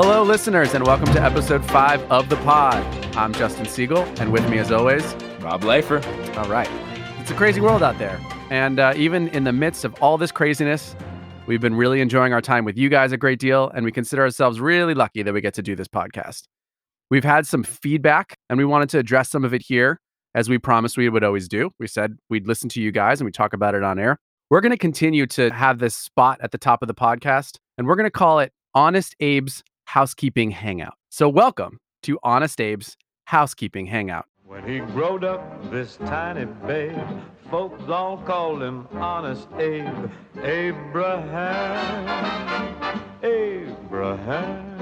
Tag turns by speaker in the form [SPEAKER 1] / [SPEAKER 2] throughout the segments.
[SPEAKER 1] Hello, listeners, and welcome to episode five of the pod. I'm Justin Siegel, and with me, as always,
[SPEAKER 2] Rob Leifer.
[SPEAKER 1] All right. It's a crazy world out there. And uh, even in the midst of all this craziness, we've been really enjoying our time with you guys a great deal, and we consider ourselves really lucky that we get to do this podcast. We've had some feedback, and we wanted to address some of it here, as we promised we would always do. We said we'd listen to you guys and we talk about it on air. We're going to continue to have this spot at the top of the podcast, and we're going to call it Honest Abe's Housekeeping Hangout. So, welcome to Honest Abe's Housekeeping Hangout.
[SPEAKER 3] When he growed up, this tiny babe, folks all called him Honest Abe. Abraham, Abraham.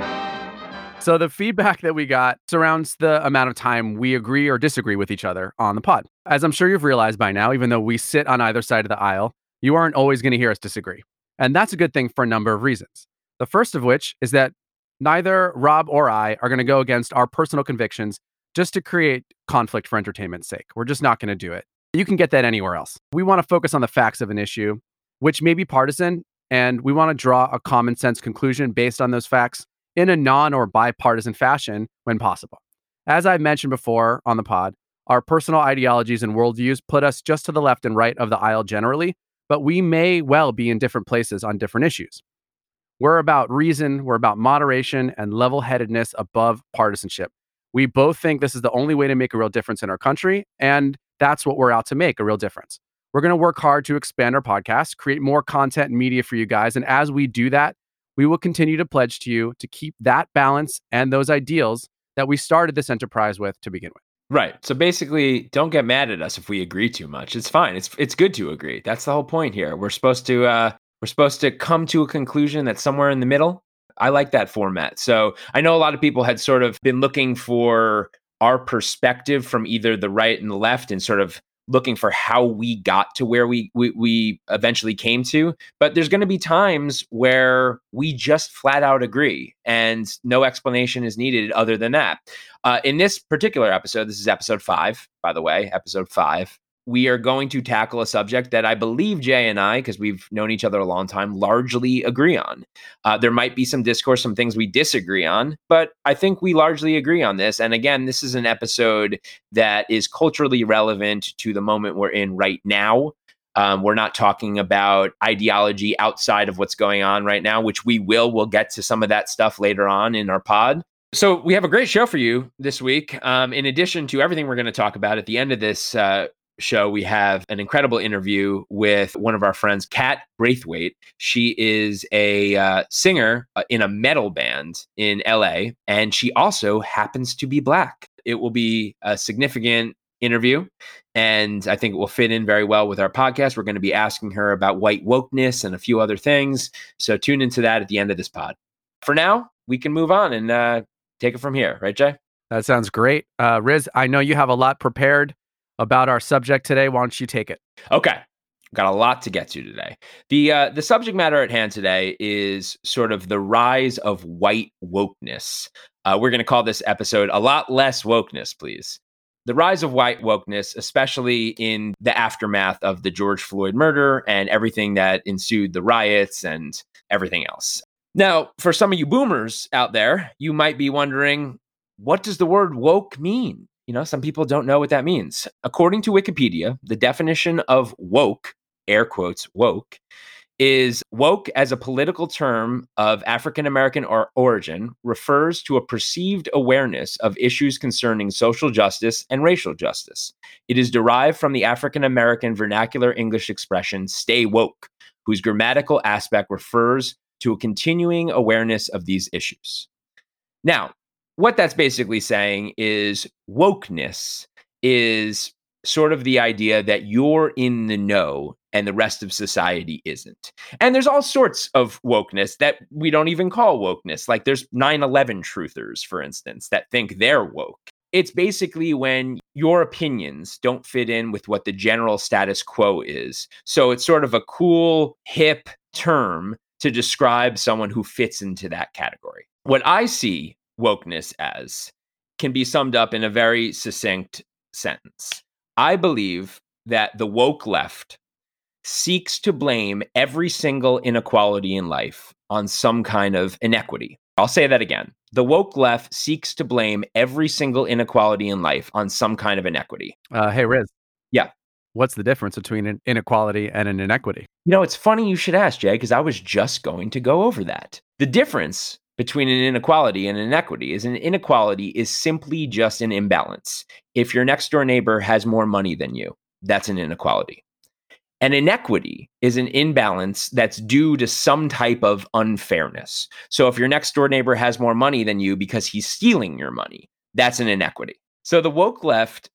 [SPEAKER 1] So, the feedback that we got surrounds the amount of time we agree or disagree with each other on the pod. As I'm sure you've realized by now, even though we sit on either side of the aisle, you aren't always going to hear us disagree. And that's a good thing for a number of reasons. The first of which is that neither Rob or I are going to go against our personal convictions just to create conflict for entertainment's sake. We're just not going to do it. You can get that anywhere else. We want to focus on the facts of an issue, which may be partisan, and we want to draw a common sense conclusion based on those facts in a non or bipartisan fashion when possible. As I've mentioned before on the pod, our personal ideologies and worldviews put us just to the left and right of the aisle generally, but we may well be in different places on different issues. We're about reason, we're about moderation and level headedness above partisanship. We both think this is the only way to make a real difference in our country, and that's what we're out to make a real difference. We're going to work hard to expand our podcast, create more content and media for you guys. And as we do that, we will continue to pledge to you to keep that balance and those ideals that we started this enterprise with to begin with.
[SPEAKER 2] Right. So basically, don't get mad at us if we agree too much. It's fine. It's it's good to agree. That's the whole point here. We're supposed to uh we're supposed to come to a conclusion that's somewhere in the middle. I like that format. So I know a lot of people had sort of been looking for our perspective from either the right and the left and sort of looking for how we got to where we we, we eventually came to but there's going to be times where we just flat out agree and no explanation is needed other than that uh, in this particular episode this is episode five by the way episode five we are going to tackle a subject that I believe Jay and I, because we've known each other a long time, largely agree on. Uh, there might be some discourse, some things we disagree on, but I think we largely agree on this. And again, this is an episode that is culturally relevant to the moment we're in right now. Um, we're not talking about ideology outside of what's going on right now, which we will. We'll get to some of that stuff later on in our pod. So we have a great show for you this week. Um, in addition to everything we're going to talk about at the end of this uh, show, we have an incredible interview with one of our friends, Kat Braithwaite. She is a uh, singer uh, in a metal band in LA, and she also happens to be black. It will be a significant interview, and I think it will fit in very well with our podcast. We're going to be asking her about white wokeness and a few other things. So tune into that at the end of this pod. For now, we can move on and uh, take it from here, right, Jay?
[SPEAKER 1] That sounds great. Uh, Riz, I know you have a lot prepared about our subject today. Why don't you take it?
[SPEAKER 2] Okay. Got a lot to get to today. The uh, the subject matter at hand today is sort of the rise of white wokeness. Uh, we're going to call this episode "A Lot Less Wokeness," please. The rise of white wokeness, especially in the aftermath of the George Floyd murder and everything that ensued, the riots and everything else. Now, for some of you boomers out there, you might be wondering, what does the word woke mean? You know, some people don't know what that means. According to Wikipedia, the definition of woke, air quotes, woke, is woke as a political term of African American or origin refers to a perceived awareness of issues concerning social justice and racial justice. It is derived from the African American vernacular English expression stay woke, whose grammatical aspect refers to a continuing awareness of these issues. Now, what that's basically saying is wokeness is sort of the idea that you're in the know and the rest of society isn't. And there's all sorts of wokeness that we don't even call wokeness. Like there's 9 11 truthers, for instance, that think they're woke. It's basically when your opinions don't fit in with what the general status quo is. So it's sort of a cool, hip term to describe someone who fits into that category. What I see wokeness as can be summed up in a very succinct sentence. I believe that the woke left seeks to blame every single inequality in life on some kind of inequity. I'll say that again. The woke left seeks to blame every single inequality in life on some kind of inequity.
[SPEAKER 1] Uh, hey, Riz.
[SPEAKER 2] Yeah.
[SPEAKER 1] What's the difference between an inequality and an inequity?
[SPEAKER 2] You know, it's funny you should ask, Jay, because I was just going to go over that. The difference between an inequality and an inequity is an inequality is simply just an imbalance. If your next door neighbor has more money than you, that's an inequality. An inequity is an imbalance that's due to some type of unfairness. So if your next door neighbor has more money than you because he's stealing your money, that's an inequity. So the woke left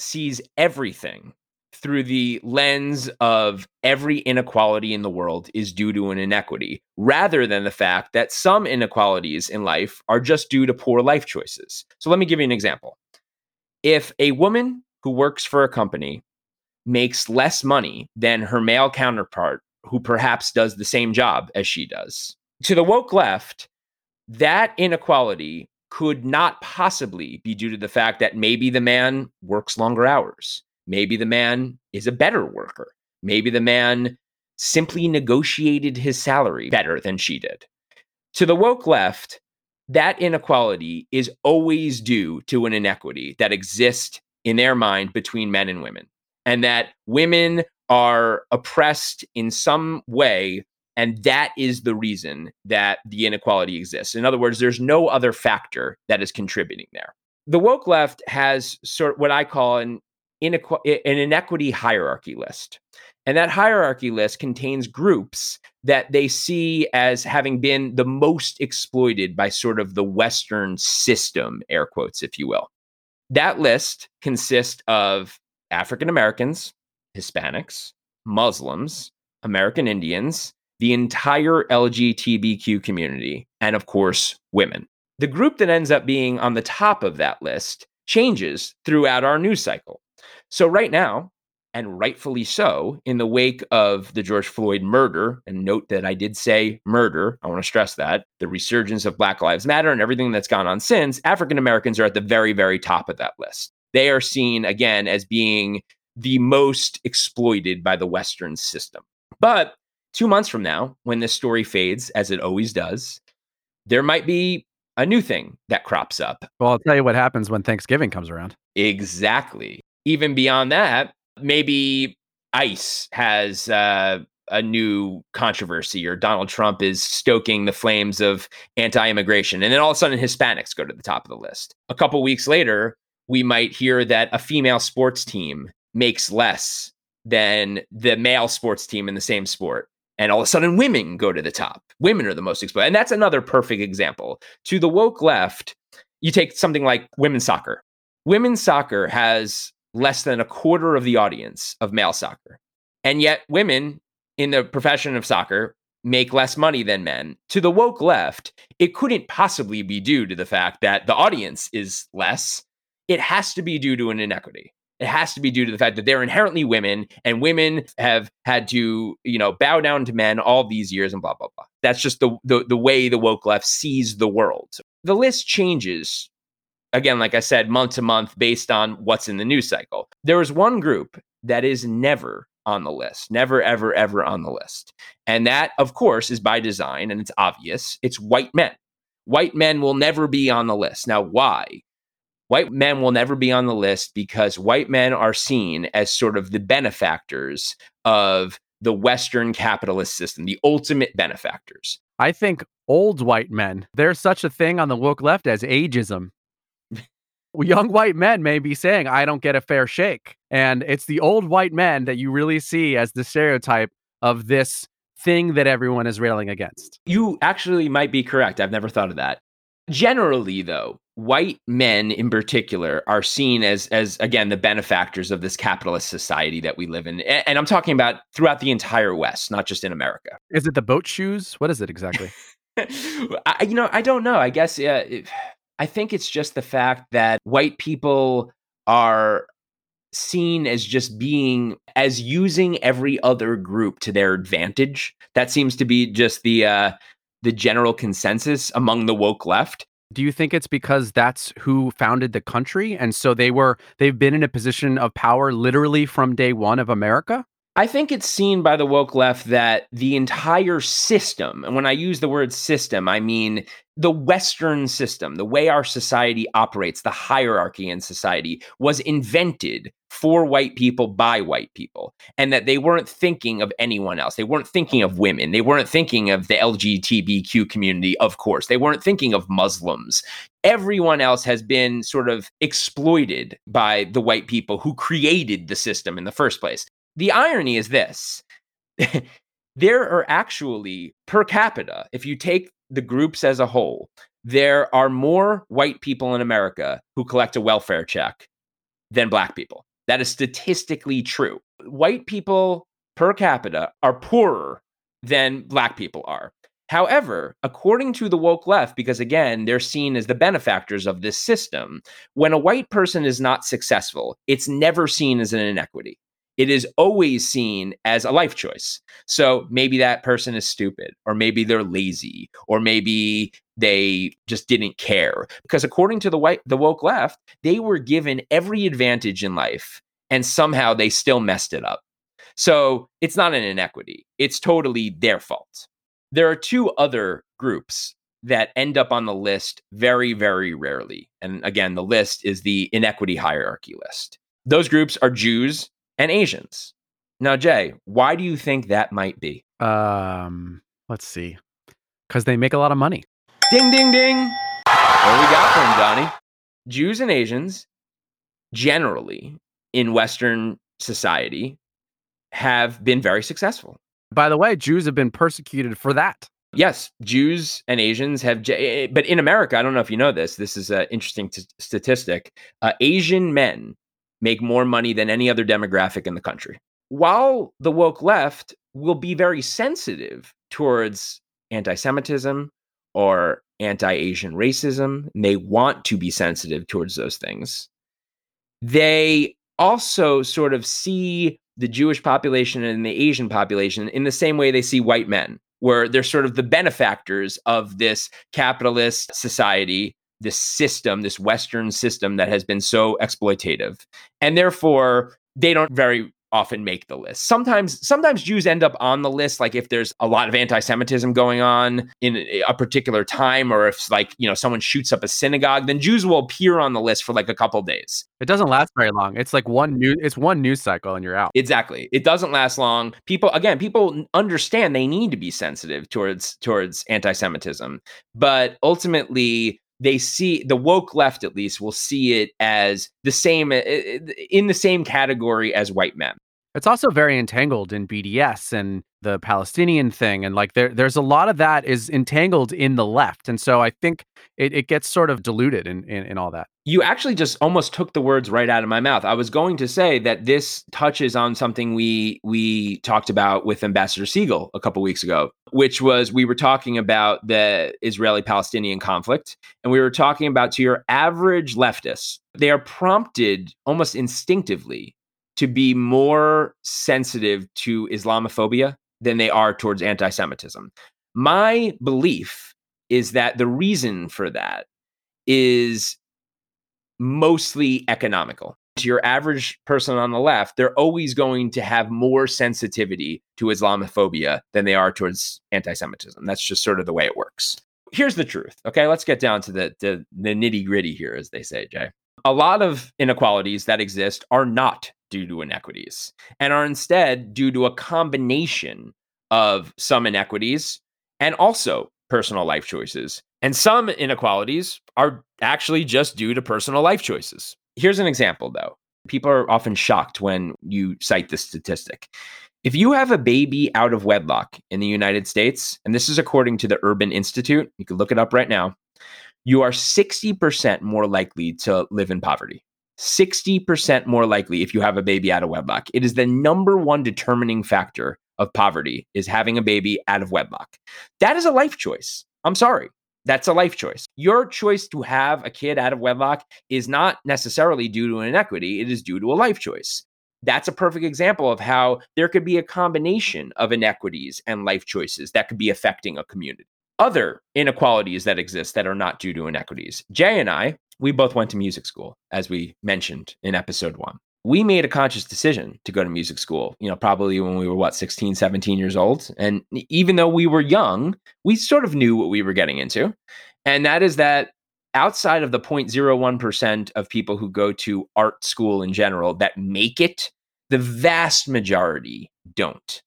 [SPEAKER 2] sees everything through the lens of every inequality in the world is due to an inequity, rather than the fact that some inequalities in life are just due to poor life choices. So let me give you an example. If a woman who works for a company makes less money than her male counterpart who perhaps does the same job as she does. To the woke left, that inequality could not possibly be due to the fact that maybe the man works longer hours. Maybe the man is a better worker. Maybe the man simply negotiated his salary better than she did. To the woke left, that inequality is always due to an inequity that exists in their mind between men and women and that women are oppressed in some way and that is the reason that the inequality exists in other words there's no other factor that is contributing there the woke left has sort of what i call an, inequ- an inequity hierarchy list and that hierarchy list contains groups that they see as having been the most exploited by sort of the western system air quotes if you will that list consists of African Americans, Hispanics, Muslims, American Indians, the entire LGBTQ community, and of course, women. The group that ends up being on the top of that list changes throughout our news cycle. So, right now, and rightfully so, in the wake of the George Floyd murder, and note that I did say murder, I want to stress that, the resurgence of Black Lives Matter and everything that's gone on since, African Americans are at the very, very top of that list they are seen again as being the most exploited by the Western system. But two months from now, when this story fades, as it always does, there might be a new thing that crops up.
[SPEAKER 1] Well, I'll tell you what happens when Thanksgiving comes around.
[SPEAKER 2] Exactly. Even beyond that, maybe ICE has uh, a new controversy, or Donald Trump is stoking the flames of anti immigration. And then all of a sudden, Hispanics go to the top of the list. A couple weeks later, we might hear that a female sports team makes less than the male sports team in the same sport. And all of a sudden, women go to the top. Women are the most exploited. And that's another perfect example. To the woke left, you take something like women's soccer. Women's soccer has less than a quarter of the audience of male soccer. And yet, women in the profession of soccer make less money than men. To the woke left, it couldn't possibly be due to the fact that the audience is less it has to be due to an inequity. It has to be due to the fact that they're inherently women and women have had to, you know, bow down to men all these years and blah, blah, blah. That's just the, the, the way the woke left sees the world. The list changes, again, like I said, month to month based on what's in the news cycle. There is one group that is never on the list, never, ever, ever on the list. And that, of course, is by design and it's obvious. It's white men. White men will never be on the list. Now, why? white men will never be on the list because white men are seen as sort of the benefactors of the Western capitalist system, the ultimate benefactors.
[SPEAKER 1] I think old white men, there's such a thing on the woke left as ageism. Young white men may be saying, I don't get a fair shake. And it's the old white men that you really see as the stereotype of this thing that everyone is railing against.
[SPEAKER 2] You actually might be correct. I've never thought of that. Generally, though, white men in particular are seen as as again the benefactors of this capitalist society that we live in and, and i'm talking about throughout the entire west not just in america
[SPEAKER 1] is it the boat shoes what is it exactly
[SPEAKER 2] I, you know i don't know i guess uh, i think it's just the fact that white people are seen as just being as using every other group to their advantage. That seems to be just the uh the general consensus among the woke left.
[SPEAKER 1] Do you think it's because that's who founded the country? And so they were they've been in a position of power literally from day one of america
[SPEAKER 2] I think it's seen by the woke left that the entire system, and when I use the word system, I mean the Western system, the way our society operates, the hierarchy in society was invented for white people by white people, and that they weren't thinking of anyone else. They weren't thinking of women. They weren't thinking of the LGBTQ community, of course. They weren't thinking of Muslims. Everyone else has been sort of exploited by the white people who created the system in the first place the irony is this there are actually per capita, if you take the groups as a whole, there are more white people in America who collect a welfare check than black people. That is statistically true. White people per capita are poorer than black people are. However, according to the woke left, because again, they're seen as the benefactors of this system, when a white person is not successful, it's never seen as an inequity it is always seen as a life choice. So maybe that person is stupid, or maybe they're lazy, or maybe they just didn't care. Because according to the white the woke left, they were given every advantage in life and somehow they still messed it up. So it's not an inequity. It's totally their fault. There are two other groups that end up on the list very, very rarely. And again, the list is the inequity hierarchy list. Those groups are Jews and Asians. Now, Jay, why do you think that might be?
[SPEAKER 1] Um, let's see. Because they make a lot of money.
[SPEAKER 2] Ding, ding, ding. What we got from Johnny? Jews and Asians, generally in Western society, have been very successful.
[SPEAKER 1] By the way, Jews have been persecuted for that.
[SPEAKER 2] Yes, Jews and Asians have, eh, eh, but in America, I don't know if you know this. This is an interesting t- statistic. Uh, Asian men make more money than any other demographic in the country. While the woke left will be very sensitive towards anti Semitism or anti Asian racism, and they want to be sensitive towards those things, they also sort of see the Jewish population and the Asian population in the same way they see white men, where they're sort of the benefactors of this capitalist society this system, this Western system that has been so exploitative. And therefore, they don't very often make the list. Sometimes sometimes Jews end up on the list like if there's a lot of anti-Semitism going on in a particular time or if like, you know, someone shoots up a synagogue, then Jews will appear on the list for like a couple days.
[SPEAKER 1] It doesn't last very long. It's like one new it's one news cycle and you're out.
[SPEAKER 2] Exactly. It doesn't last long. People again, people understand they need to be sensitive towards towards anti-Semitism, but ultimately they see the woke left at least will see it as the same eh, eh, eh, in the same category as white men
[SPEAKER 1] it's also very entangled in BDS and the Palestinian thing. And like there, there's a lot of that is entangled in the left. And so I think it, it gets sort of diluted in, in, in all that.
[SPEAKER 2] You actually just almost took the words right out of my mouth. I was going to say that this touches on something we we talked about with Ambassador Siegel a couple weeks ago, which was we were talking about the Israeli-Palestinian conflict, and we were talking about to your average leftist, they are prompted almost instinctively to be more sensitive to Islamophobia than they are towards anti Semitism. My belief is that the reason for that is mostly economical. To your average person on the left, they're always going to have more sensitivity to Islamophobia than they are towards anti Semitism. That's just sort of the way it works. Here's the truth. Okay, let's get down to the, the, the nitty gritty here, as they say, Jay. A lot of inequalities that exist are not due to inequities and are instead due to a combination of some inequities and also personal life choices. And some inequalities are actually just due to personal life choices. Here's an example, though. People are often shocked when you cite this statistic. If you have a baby out of wedlock in the United States, and this is according to the Urban Institute, you can look it up right now, you are 60% more likely to live in poverty. 60% more likely if you have a baby out of wedlock. It is the number one determining factor of poverty is having a baby out of wedlock. That is a life choice. I'm sorry. That's a life choice. Your choice to have a kid out of wedlock is not necessarily due to an inequity, it is due to a life choice. That's a perfect example of how there could be a combination of inequities and life choices that could be affecting a community. Other inequalities that exist that are not due to inequities. Jay and I we both went to music school, as we mentioned in episode one. we made a conscious decision to go to music school, you know, probably when we were what, 16, 17 years old. And even though we were young, we sort of knew what we were getting into. And that is that outside of the 0.01% of people who go to art school in general that make it, the vast majority don't.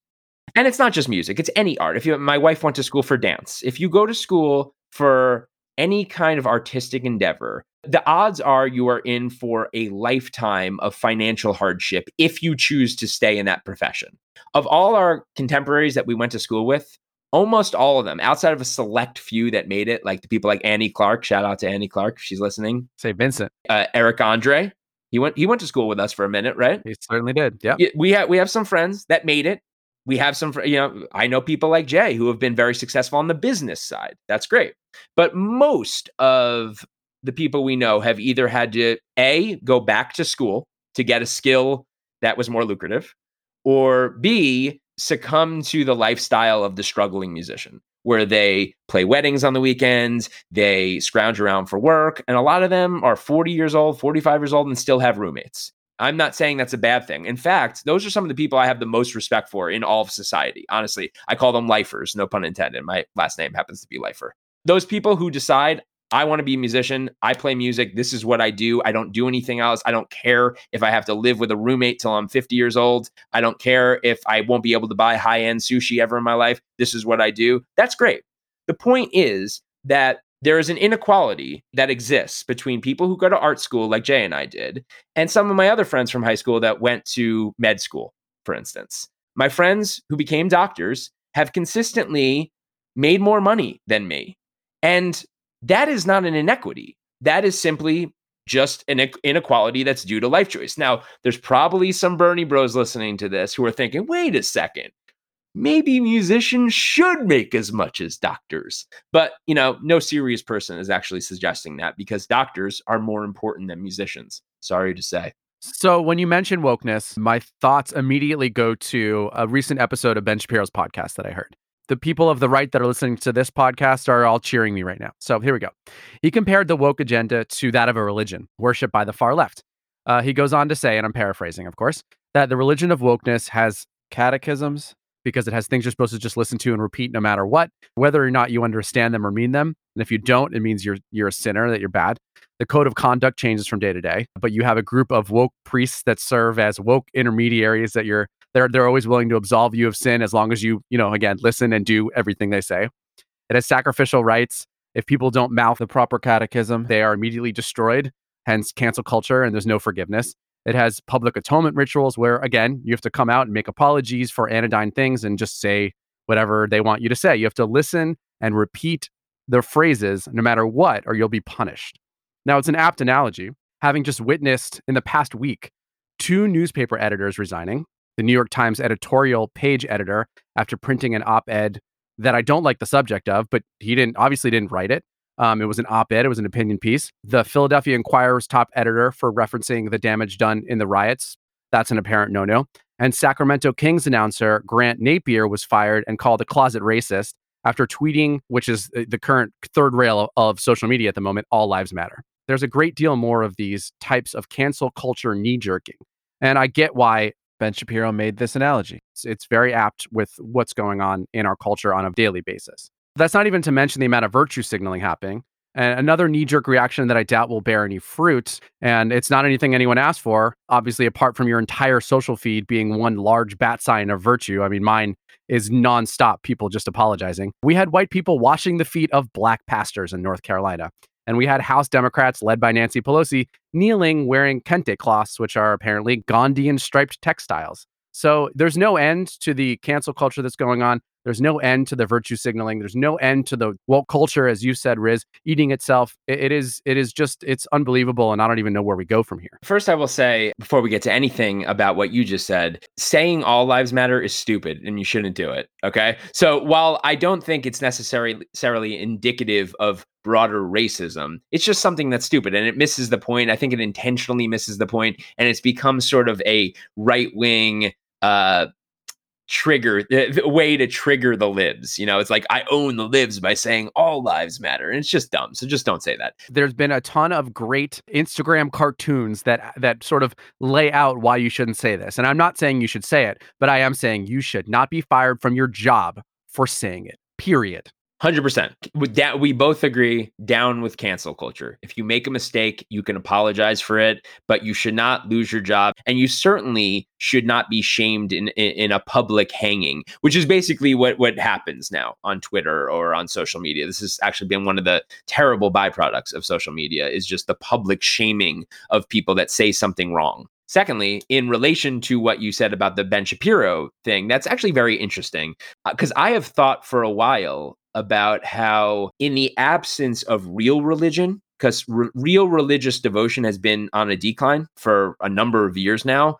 [SPEAKER 2] And it's not just music, it's any art. If you my wife went to school for dance. If you go to school for any kind of artistic endeavor, the odds are you are in for a lifetime of financial hardship if you choose to stay in that profession. Of all our contemporaries that we went to school with, almost all of them, outside of a select few that made it, like the people like Annie Clark, shout out to Annie Clark if she's listening.
[SPEAKER 1] St. Vincent.
[SPEAKER 2] Uh, Eric Andre, he went he went to school with us for a minute, right?
[SPEAKER 1] He certainly did. Yeah.
[SPEAKER 2] We have we have some friends that made it. We have some, you know, I know people like Jay who have been very successful on the business side. That's great. But most of the people we know have either had to A, go back to school to get a skill that was more lucrative, or B, succumb to the lifestyle of the struggling musician where they play weddings on the weekends, they scrounge around for work, and a lot of them are 40 years old, 45 years old, and still have roommates. I'm not saying that's a bad thing. In fact, those are some of the people I have the most respect for in all of society. Honestly, I call them lifers, no pun intended. My last name happens to be Lifer. Those people who decide, I want to be a musician. I play music. This is what I do. I don't do anything else. I don't care if I have to live with a roommate till I'm 50 years old. I don't care if I won't be able to buy high end sushi ever in my life. This is what I do. That's great. The point is that there is an inequality that exists between people who go to art school, like Jay and I did, and some of my other friends from high school that went to med school, for instance. My friends who became doctors have consistently made more money than me. And that is not an inequity. That is simply just an inequality that's due to life choice. Now, there's probably some Bernie bros listening to this who are thinking, wait a second, maybe musicians should make as much as doctors. But, you know, no serious person is actually suggesting that because doctors are more important than musicians. Sorry to say.
[SPEAKER 1] So, when you mention wokeness, my thoughts immediately go to a recent episode of Ben Shapiro's podcast that I heard the people of the right that are listening to this podcast are all cheering me right now. So here we go. He compared the woke agenda to that of a religion worshipped by the far left. Uh, he goes on to say, and I'm paraphrasing, of course, that the religion of wokeness has catechisms because it has things you're supposed to just listen to and repeat no matter what, whether or not you understand them or mean them. And if you don't, it means you're you're a sinner, that you're bad. The code of conduct changes from day to day, but you have a group of woke priests that serve as woke intermediaries that you're they're they're always willing to absolve you of sin as long as you, you know, again, listen and do everything they say. It has sacrificial rites. If people don't mouth the proper catechism, they are immediately destroyed, hence cancel culture, and there's no forgiveness. It has public atonement rituals where, again, you have to come out and make apologies for anodyne things and just say whatever they want you to say. You have to listen and repeat the phrases no matter what, or you'll be punished. Now, it's an apt analogy. Having just witnessed in the past week two newspaper editors resigning, the New York Times editorial page editor after printing an op ed that I don't like the subject of, but he didn't obviously didn't write it. Um, it was an op ed, it was an opinion piece. The Philadelphia Inquirer's top editor for referencing the damage done in the riots. That's an apparent no no. And Sacramento Kings announcer Grant Napear was fired and called a closet racist after tweeting, which is the current third rail of social media at the moment, all lives matter. There's a great deal more of these types of cancel culture knee jerking. And I get why Ben Shapiro made this analogy. It's, it's very apt with what's going on in our culture on a daily basis. That's not even to mention the amount of virtue signaling happening. And another knee jerk reaction that I doubt will bear any fruit, and it's not anything anyone asked for, obviously, apart from your entire social feed being one large bat sign of virtue. I mean, mine is nonstop people just apologizing. We had white people washing the feet of black pastors in North Carolina. And we had House Democrats led by Nancy Pelosi kneeling wearing kente cloths, which are apparently Ghanaian striped textiles. So there's no end to the cancel culture that's going on. There's no end to the virtue signaling. There's no end to the woke culture, as you said, Riz, eating itself. It, it is it is just it's unbelievable, and I don't even know where we go from here.
[SPEAKER 2] First, I will say before we get to anything about what you just said, saying all lives matter is stupid, and you shouldn't do it. Okay, so while I don't think it's necessarily indicative of broader racism. It's just something that's stupid and it misses the point. I think it intentionally misses the point and it's become sort of a right wing uh trigger the, the way to trigger the libs. You know, it's like I own the libs by saying all lives matter, and it's just dumb. So just don't say that.
[SPEAKER 1] There's been a ton of great Instagram cartoons that that sort of lay out why you shouldn't say this. And I'm not saying you should say it, but I am saying you should not be fired from your job for saying it. Period.
[SPEAKER 2] Hundred percent. With that, we both agree. Down with cancel culture. If you make a mistake, you can apologize for it, but you should not lose your job, and you certainly should not be shamed in in, in a public hanging, which is basically what what happens now on Twitter or on social media. This has actually been one of the terrible byproducts of social media is just the public shaming of people that say something wrong. Secondly, in relation to what you said about the Ben Shapiro thing, that's actually very interesting because uh, I have thought for a while about how, in the absence of real religion, because re- real religious devotion has been on a decline for a number of years now,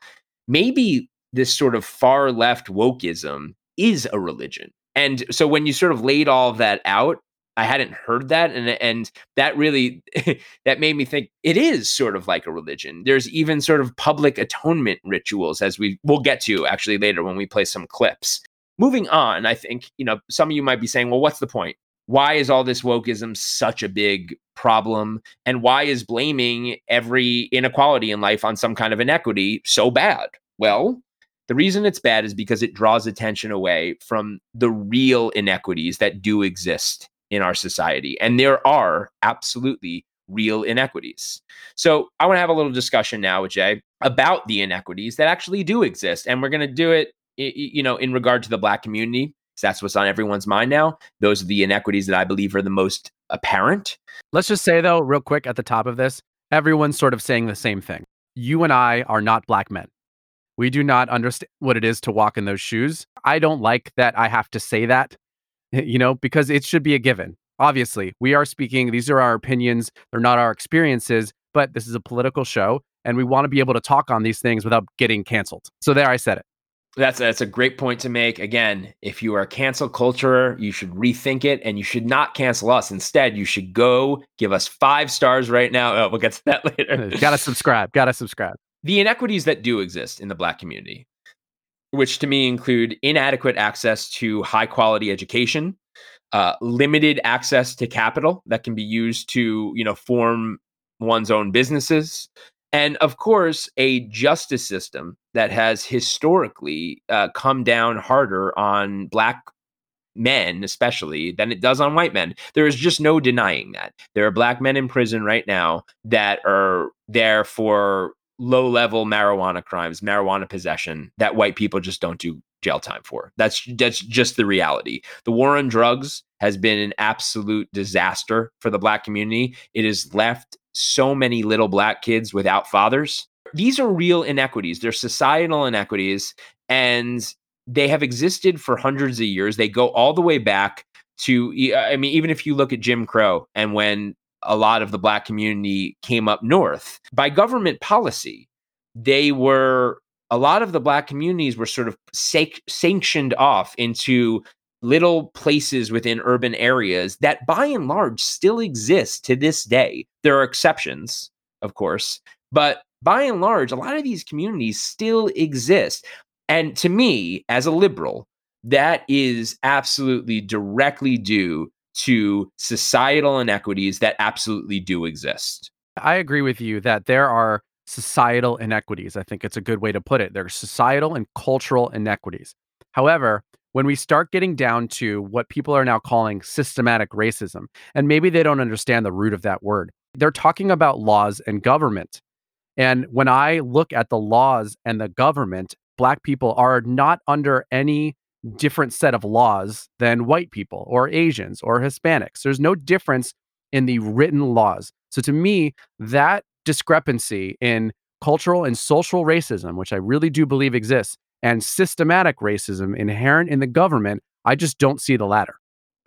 [SPEAKER 2] maybe this sort of far left wokeism is a religion. And so when you sort of laid all of that out, I hadn't heard that, and and that really that made me think it is sort of like a religion. There's even sort of public atonement rituals, as we will get to actually later when we play some clips. Moving on, I think you know some of you might be saying, well, what's the point? Why is all this wokeism such a big problem, and why is blaming every inequality in life on some kind of inequity so bad? Well, the reason it's bad is because it draws attention away from the real inequities that do exist in our society. And there are absolutely real inequities. So I want to have a little discussion now with Jay about the inequities that actually do exist. And we're going to do it, you know, in regard to the black community. That's what's on everyone's mind now. Those are the inequities that I believe are the most apparent.
[SPEAKER 1] Let's just say, though, real quick at the top of this, everyone's sort of saying the same thing. You and I are not black men. We do not understand what it is to walk in those shoes. I don't like that I have to say that you know, because it should be a given. Obviously, we are speaking, these are our opinions, they're not our experiences, but this is a political show and we want to be able to talk on these things without getting canceled. So there I said it.
[SPEAKER 2] That's that's a great point to make. Again, if you are a cancel culture, you should rethink it and you should not cancel us. Instead, you should go give us five stars right now. Oh, we'll get to that later.
[SPEAKER 1] gotta subscribe. Gotta subscribe.
[SPEAKER 2] The inequities that do exist in the black community, which to me include inadequate access to high quality education, uh, limited access to capital that can be used to you know form one's own businesses and of course a justice system that has historically uh, come down harder on black men especially than it does on white men there is just no denying that there are black men in prison right now that are there for low level marijuana crimes marijuana possession that white people just don't do jail time for. That's that's just the reality. The war on drugs has been an absolute disaster for the black community. It has left so many little black kids without fathers. These are real inequities. They're societal inequities and they have existed for hundreds of years. They go all the way back to uh, I mean even if you look at Jim Crow and when a lot of the black community came up north by government policy they were a lot of the black communities were sort of sanctioned off into little places within urban areas that by and large still exist to this day. There are exceptions, of course, but by and large, a lot of these communities still exist. And to me, as a liberal, that is absolutely directly due to societal inequities that absolutely do exist.
[SPEAKER 1] I agree with you that there are societal inequities. I think it's a good way to put it. There are societal and cultural inequities. However, when we start getting down to what people are now calling systematic racism, and maybe they don't understand the root of that word, they're talking about laws and government. And when I look at the laws and the government, Black people are not under any different set of laws than white people or Asians or Hispanics. There's no difference in the written laws. So to me, that discrepancy in cultural and social racism, which I really do believe exists, and systematic racism inherent in the government, I just don't see the latter.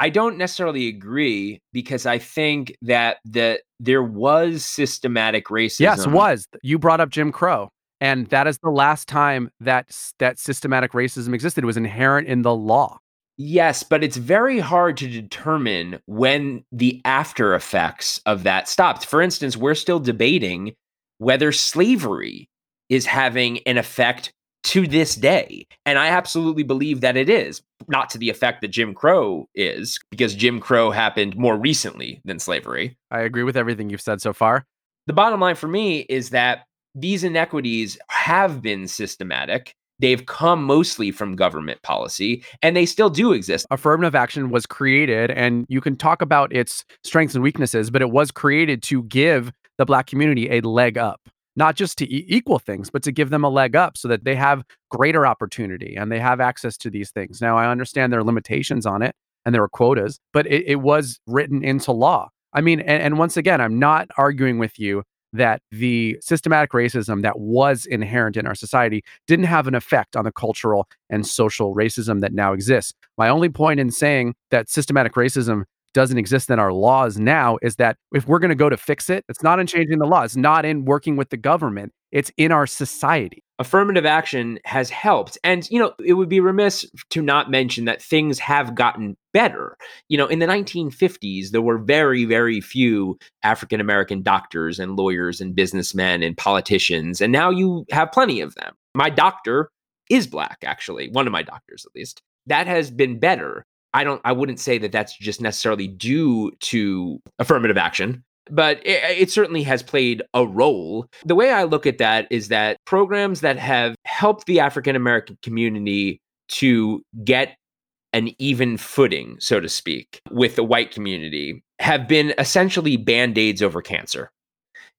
[SPEAKER 2] I don't necessarily agree because I think that the there was systematic racism.
[SPEAKER 1] Yes, was. You brought up Jim Crow. And that is the last time that that systematic racism existed. It was inherent in the law.
[SPEAKER 2] Yes, but it's very hard to determine when the after effects of that stopped. For instance, we're still debating whether slavery is having an effect to this day. And I absolutely believe that it is, not to the effect that Jim Crow is, because Jim Crow happened more recently than slavery.
[SPEAKER 1] I agree with everything you've said so far.
[SPEAKER 2] The bottom line for me is that these inequities have been systematic. They've come mostly from government policy and they still do exist.
[SPEAKER 1] Affirmative action was created, and you can talk about its strengths and weaknesses, but it was created to give the Black community a leg up, not just to e- equal things, but to give them a leg up so that they have greater opportunity and they have access to these things. Now, I understand there are limitations on it and there are quotas, but it, it was written into law. I mean, and, and once again, I'm not arguing with you that the systematic racism that was inherent in our society didn't have an effect on the cultural and social racism that now exists. My only point in saying that systematic racism doesn't exist in our laws now is that if we're going to go to fix it, it's not in changing the law, it's not in working with the government, it's in our society.
[SPEAKER 2] Affirmative action has helped. And, you know, it would be remiss to not mention that things have gotten better. You know, in the 1950s, there were very, very few African American doctors and lawyers and businessmen and politicians. And now you have plenty of them. My doctor is black, actually, one of my doctors at least. That has been better. I don't I wouldn't say that that's just necessarily due to affirmative action, but it, it, certainly has played a role. The way I look at that is that programs that have helped the African American community to get an even footing, so to speak, with the white community have been essentially band aids over cancer.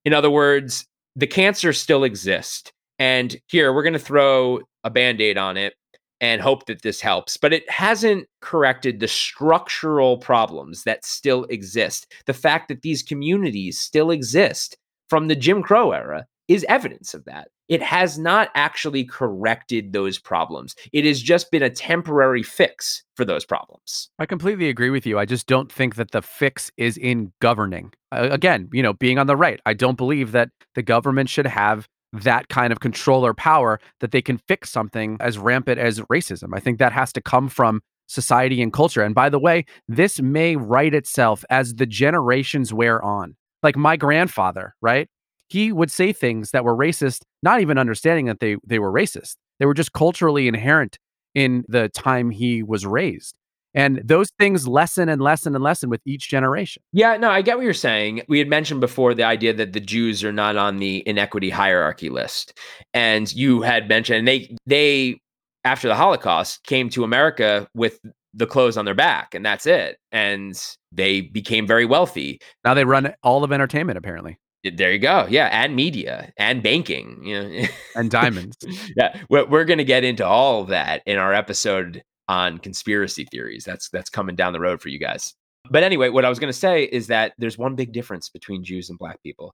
[SPEAKER 2] In other words, the cancer still exists. And here, we're going to throw a band aid on it and hope that this helps. But it hasn't corrected the structural problems that still exist. The fact that these communities still exist from the Jim Crow era is evidence of that. It has not actually corrected those problems. It has just been a temporary fix for those problems.
[SPEAKER 1] I completely agree with you. I just don't think that the fix is in governing. Uh, again, you know, being on the right, I don't believe that the government should have that kind of control or power that they can fix something as rampant as racism. I think that has to come from society and culture. And by the way, this may right itself as the generations wear on. Like my grandfather, right? He would say things that were racist, not even understanding that they they were racist. They were just culturally inherent in the time he was raised. And those things lessen and lessen and lessen with each generation.
[SPEAKER 2] Yeah, no, I get what you're saying. We had mentioned before the idea that the Jews are not on the inequity hierarchy list. And you had mentioned they they after the Holocaust came to America with the clothes on their back and that's it. And they became very wealthy.
[SPEAKER 1] Now they run all of entertainment apparently.
[SPEAKER 2] There you go. Yeah, and media and banking, you know.
[SPEAKER 1] and diamonds.
[SPEAKER 2] yeah, we're, we're going to get into all of that in our episode on conspiracy theories. That's that's coming down the road for you guys. But anyway, what I was going to say is that there's one big difference between Jews and black people.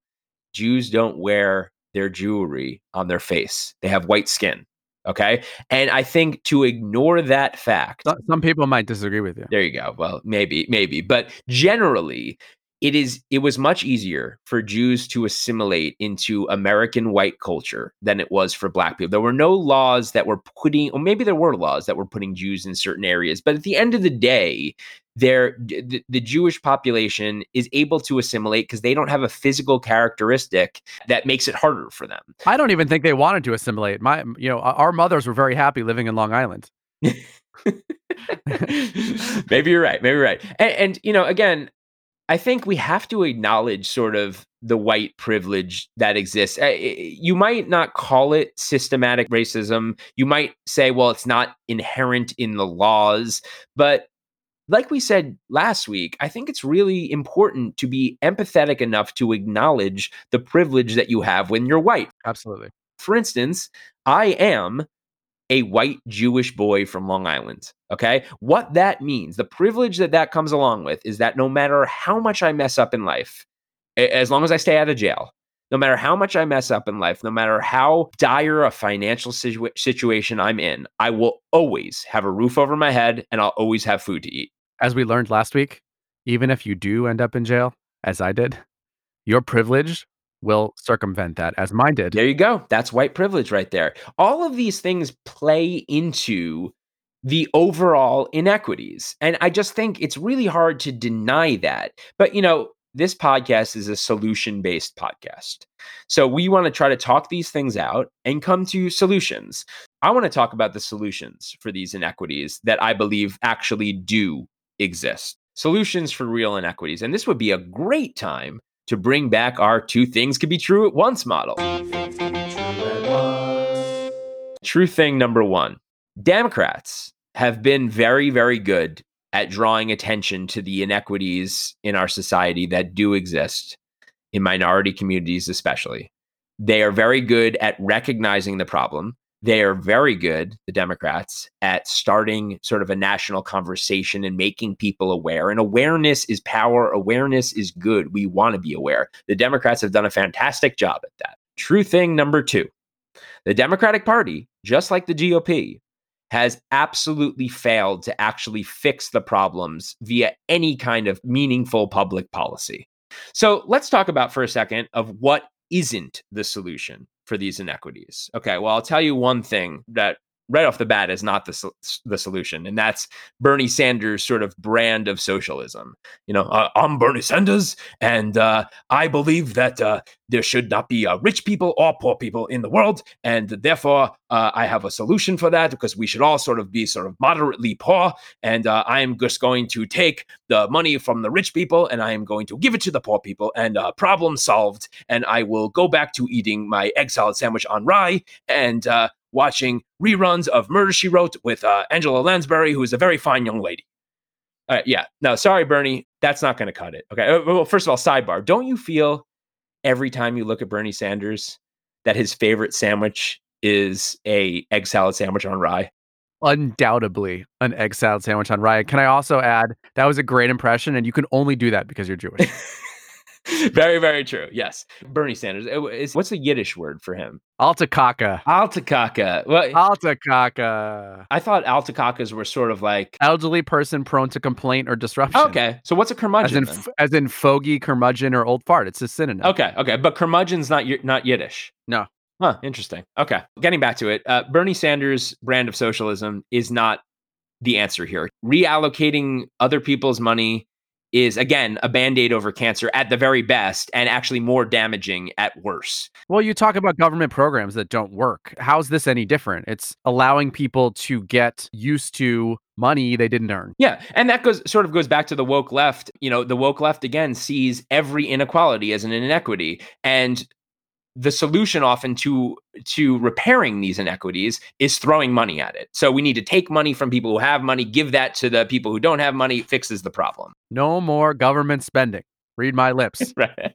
[SPEAKER 2] Jews don't wear their jewelry on their face. They have white skin. Okay. And I think to ignore that fact.
[SPEAKER 1] Some people might disagree with you.
[SPEAKER 2] There you go. Well, maybe, maybe. But generally, it is it was much easier for Jews to assimilate into American white culture than it was for black people. There were no laws that were putting or maybe there were laws that were putting Jews in certain areas, but at the end of the day, there the, the Jewish population is able to assimilate because they don't have a physical characteristic that makes it harder for them.
[SPEAKER 1] I don't even think they wanted to assimilate. My you know, our mothers were very happy living in Long Island.
[SPEAKER 2] maybe you're right. Maybe you're right. And, and, you know, again, I think we have to acknowledge sort of the white privilege that exists. Eh, eh, eh, you might not call it systematic racism. You might say, well, it's not inherent in the laws. But like we said last week, I think it's really important to be empathetic enough to acknowledge the privilege that you have when you're white.
[SPEAKER 1] Absolutely.
[SPEAKER 2] For instance, I am a white Jewish boy from Long Island. Okay. What that means, the privilege that that comes along with is that no matter how much I mess up in life, as long as I stay out of jail, no matter how much I mess up in life, no matter how dire a financial situ- situation I'm in, I will always have a roof over my head and I'll always have food to eat.
[SPEAKER 1] As we learned last week, even if you do end up in jail, as I did, your privilege will circumvent that as mine did.
[SPEAKER 2] There you go. That's white privilege right there. All of these things play into the overall inequities. And I just think it's really hard to deny that. But, you know, this podcast is a solution based podcast. So we want to try to talk these things out and come to solutions. I want to talk about the solutions for these inequities that I believe actually do exist. Solutions for real inequities. And this would be a great time to bring back our two things could be true at once model. True thing number one Democrats have been very, very good at drawing attention to the inequities in our society that do exist in minority communities, especially. They are very good at recognizing the problem. They are very good, the Democrats, at starting sort of a national conversation and making people aware. And awareness is power. Awareness is good. We want to be aware. The Democrats have done a fantastic job at that. True thing number two the Democratic Party, just like the GOP, has absolutely failed to actually fix the problems via any kind of meaningful public policy. So let's talk about for a second of what isn't the solution for these inequities. Okay, well, I'll tell you one thing that right off the bat is not the the solution, and that's Bernie Sanders' sort of brand of socialism. You know, uh, I'm Bernie Sanders, and uh, I believe that uh, there should not be uh, rich people or poor people in the world, and therefore uh, I have a solution for that because we should all sort of be sort of moderately poor, and uh, I am just going to take the money from the rich people and I am going to give it to the poor people, and problem solved. And I will go back to eating my egg salad sandwich on rye, and watching reruns of Murder She Wrote with uh, Angela Lansbury, who is a very fine young lady. Uh, yeah, no, sorry, Bernie, that's not going to cut it. Okay, uh, well, first of all, sidebar: don't you feel every time you look at Bernie Sanders that his favorite sandwich is a egg salad sandwich on rye?
[SPEAKER 1] Undoubtedly, an egg salad sandwich on rye. Can I also add that was a great impression, and you can only do that because you're Jewish.
[SPEAKER 2] very, very true. Yes. Bernie Sanders. Is, what's the Yiddish word for him?
[SPEAKER 1] Altakaka.
[SPEAKER 2] Altakaka. Well,
[SPEAKER 1] Altakaka.
[SPEAKER 2] I thought altakakas were sort of like
[SPEAKER 1] elderly person prone to complaint or disruption.
[SPEAKER 2] Okay. So what's a curmudgeon?
[SPEAKER 1] As in, f- as in fogey, curmudgeon, or old fart. It's a synonym.
[SPEAKER 2] Okay. Okay. But curmudgeon's not not Yiddish.
[SPEAKER 1] No.
[SPEAKER 2] Huh. Interesting. Okay. Getting back to it, uh, Bernie Sanders' brand of socialism is not the answer here. Reallocating other people's money is again a band-aid over cancer at the very best and actually more damaging at worse.
[SPEAKER 1] Well, you talk about government programs that don't work. How's this any different? It's allowing people to get used to money they didn't earn.
[SPEAKER 2] Yeah, and that goes sort of goes back to the woke left. You know, the woke left again sees every inequality as an inequity and the solution often to to repairing these inequities is throwing money at it. So we need to take money from people who have money, give that to the people who don't have money, fixes the problem.
[SPEAKER 1] No more government spending. Read my lips.
[SPEAKER 2] right.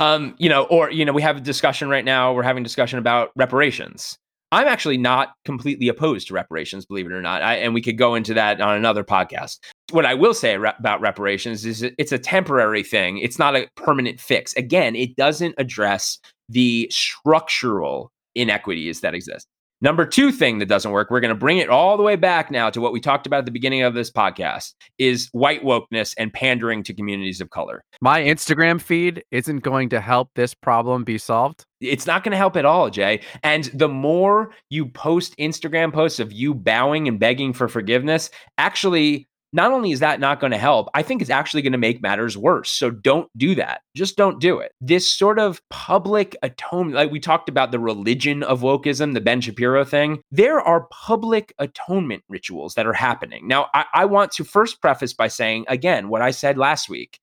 [SPEAKER 2] Um, you know, or you know, we have a discussion right now. We're having a discussion about reparations. I'm actually not completely opposed to reparations, believe it or not. I, and we could go into that on another podcast. What I will say re- about reparations is it's a temporary thing. It's not a permanent fix. Again, it doesn't address the structural inequities that exist. Number two thing that doesn't work, we're going to bring it all the way back now to what we talked about at the beginning of this podcast is white wokeness and pandering to communities of color.
[SPEAKER 1] My Instagram feed isn't going to help this problem be solved.
[SPEAKER 2] It's not going to help at all, Jay. And the more you post Instagram posts of you bowing and begging for forgiveness, actually not only is that not going to help, I think it's actually going to make matters worse. So don't do that. Just don't do it. This sort of public atonement, like we talked about the religion of wokeism, the Ben Shapiro thing, there are public atonement rituals that are happening. Now, I, I want to first preface by saying, again, what I said last week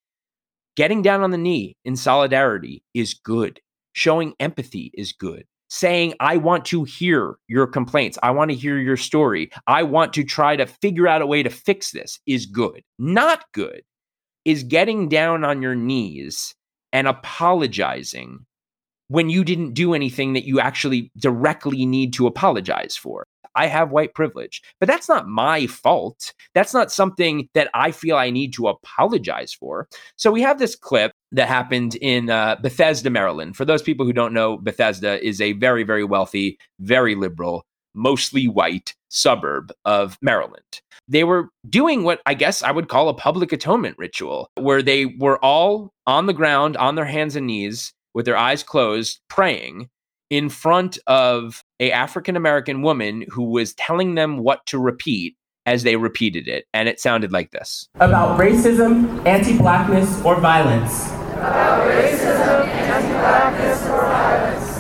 [SPEAKER 2] getting down on the knee in solidarity is good, showing empathy is good saying, I want to hear your complaints. I want to hear your story. I want to try to figure out a way to fix this is good. Not good is getting down on your knees and apologizing when you didn't do anything that you actually directly need to apologize for. I have white privilege, but that's not my fault. That's not something that I feel I need to apologize for. So we have this clip that happened in uh, Bethesda, Maryland. For those people who don't know, Bethesda is a very, very wealthy, very liberal, mostly white suburb of Maryland. They were doing what I guess I would call a public atonement ritual, where they were all on the ground, on their hands and knees, with their eyes closed, praying in front of a African American woman who was telling them what to repeat as they repeated it and it sounded like this
[SPEAKER 4] about racism, anti-blackness or violence. about racism, anti-blackness, or violence.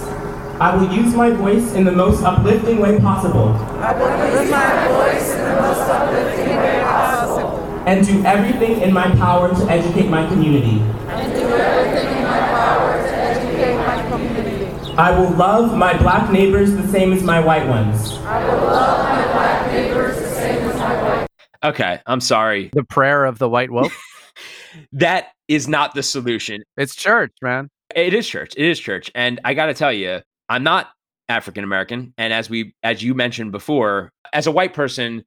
[SPEAKER 5] I will use my voice in the most uplifting way possible.
[SPEAKER 4] I will use my voice in the most uplifting way possible.
[SPEAKER 5] And do everything in my power to educate my community.
[SPEAKER 4] And do everything in my power to educate my community.
[SPEAKER 5] I will love my black neighbors the same as my white ones.
[SPEAKER 4] I will love my black neighbors the same as my white.
[SPEAKER 2] Okay, I'm sorry.
[SPEAKER 1] The prayer of the white woke.
[SPEAKER 2] That is not the solution.
[SPEAKER 1] it's church, man.
[SPEAKER 2] It is church. It is church. And I got to tell you, I'm not African American. And as we, as you mentioned before, as a white person,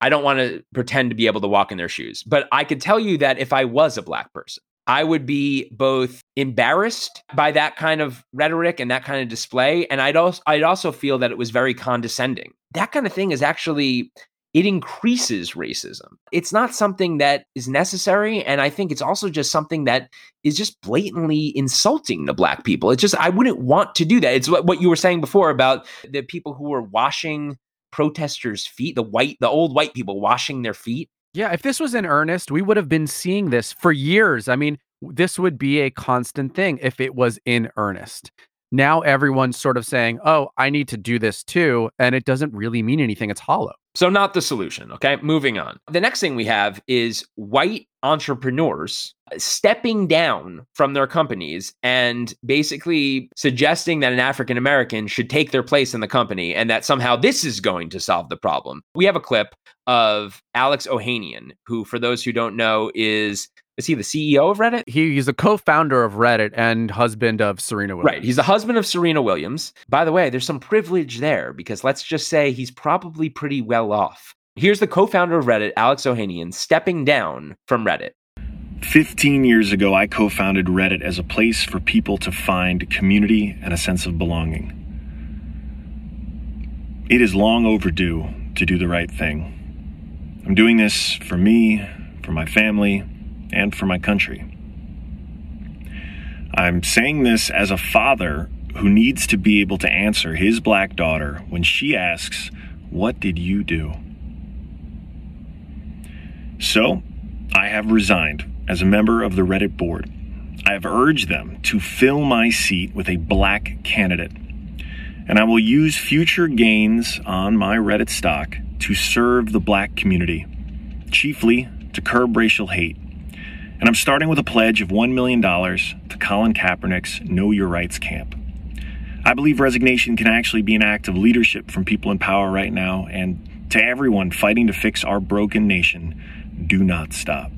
[SPEAKER 2] I don't want to pretend to be able to walk in their shoes. But I could tell you that if I was a black person, I would be both embarrassed by that kind of rhetoric and that kind of display, and I'd also I'd also feel that it was very condescending. That kind of thing is actually it increases racism. It's not something that is necessary. And I think it's also just something that is just blatantly insulting to black people. It's just, I wouldn't want to do that. It's what, what you were saying before about the people who were washing protesters' feet, the white, the old white people washing their feet.
[SPEAKER 1] Yeah, if this was in earnest, we would have been seeing this for years. I mean, this would be a constant thing if it was in earnest. Now everyone's sort of saying, oh, I need to do this too. And it doesn't really mean anything. It's hollow.
[SPEAKER 2] So, not the solution. Okay. Moving on. The next thing we have is white entrepreneurs uh, stepping down from their companies and basically suggesting that an African American should take their place in the company and that somehow this is going to solve the problem. We have a clip of Alex Ohanian, who, for those who don't know, is is he the CEO of Reddit?
[SPEAKER 1] He, he's a co-founder of Reddit and husband of Serena Williams.
[SPEAKER 2] Right. He's the husband of Serena Williams. By the way, there's some privilege there because let's just say he's probably pretty well off. Here's the co-founder of Reddit, Alex Ohanian, stepping down from Reddit.
[SPEAKER 6] 15 years ago, I co founded Reddit as a place for people to find community and a sense of belonging. It is long overdue to do the right thing. I'm doing this for me, for my family, and for my country. I'm saying this as a father who needs to be able to answer his black daughter when she asks, What did you do? So, I have resigned as a member of the Reddit board. I have urged them to fill my seat with a black candidate, and I will use future gains on my Reddit stock to serve the black community, chiefly to curb racial hate. And I'm starting with a pledge of $1 million to Colin Kaepernick's Know Your Rights camp. I believe resignation can actually be an act of leadership from people in power right now, and to everyone fighting to fix our broken nation, do not stop.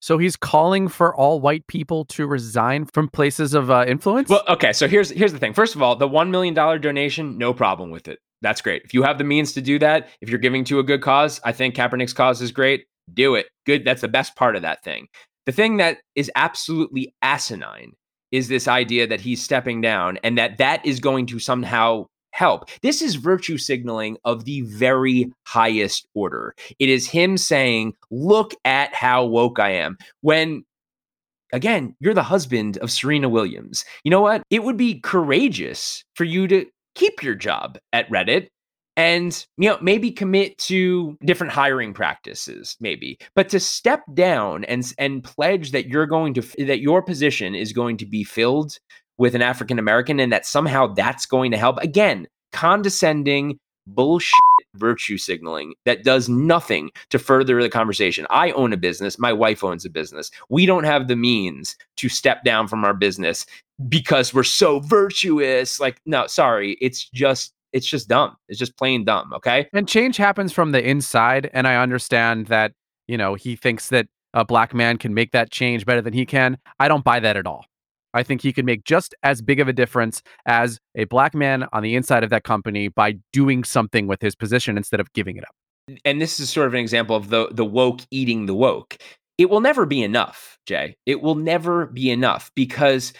[SPEAKER 1] So he's calling for all white people to resign from places of uh, influence.
[SPEAKER 2] Well, okay. So here's here's the thing. First of all, the one million dollar donation, no problem with it. That's great. If you have the means to do that, if you're giving to a good cause, I think Kaepernick's cause is great. Do it. Good. That's the best part of that thing. The thing that is absolutely asinine is this idea that he's stepping down and that that is going to somehow help. This is virtue signaling of the very highest order. It is him saying, Look at how woke I am. When again, you're the husband of Serena Williams. You know what? It would be courageous for you to keep your job at Reddit and you know maybe commit to different hiring practices maybe but to step down and and pledge that you're going to that your position is going to be filled with an African American and that somehow that's going to help. Again, condescending bullshit virtue signaling that does nothing to further the conversation. I own a business, my wife owns a business. We don't have the means to step down from our business because we're so virtuous. Like, no, sorry, it's just it's just dumb. It's just plain dumb, okay?
[SPEAKER 1] And change happens from the inside and I understand that, you know, he thinks that a black man can make that change better than he can. I don't buy that at all. I think he could make just as big of a difference as a black man on the inside of that company by doing something with his position instead of giving it up.
[SPEAKER 2] And this is sort of an example of the the woke eating the woke. It will never be enough, Jay. It will never be enough because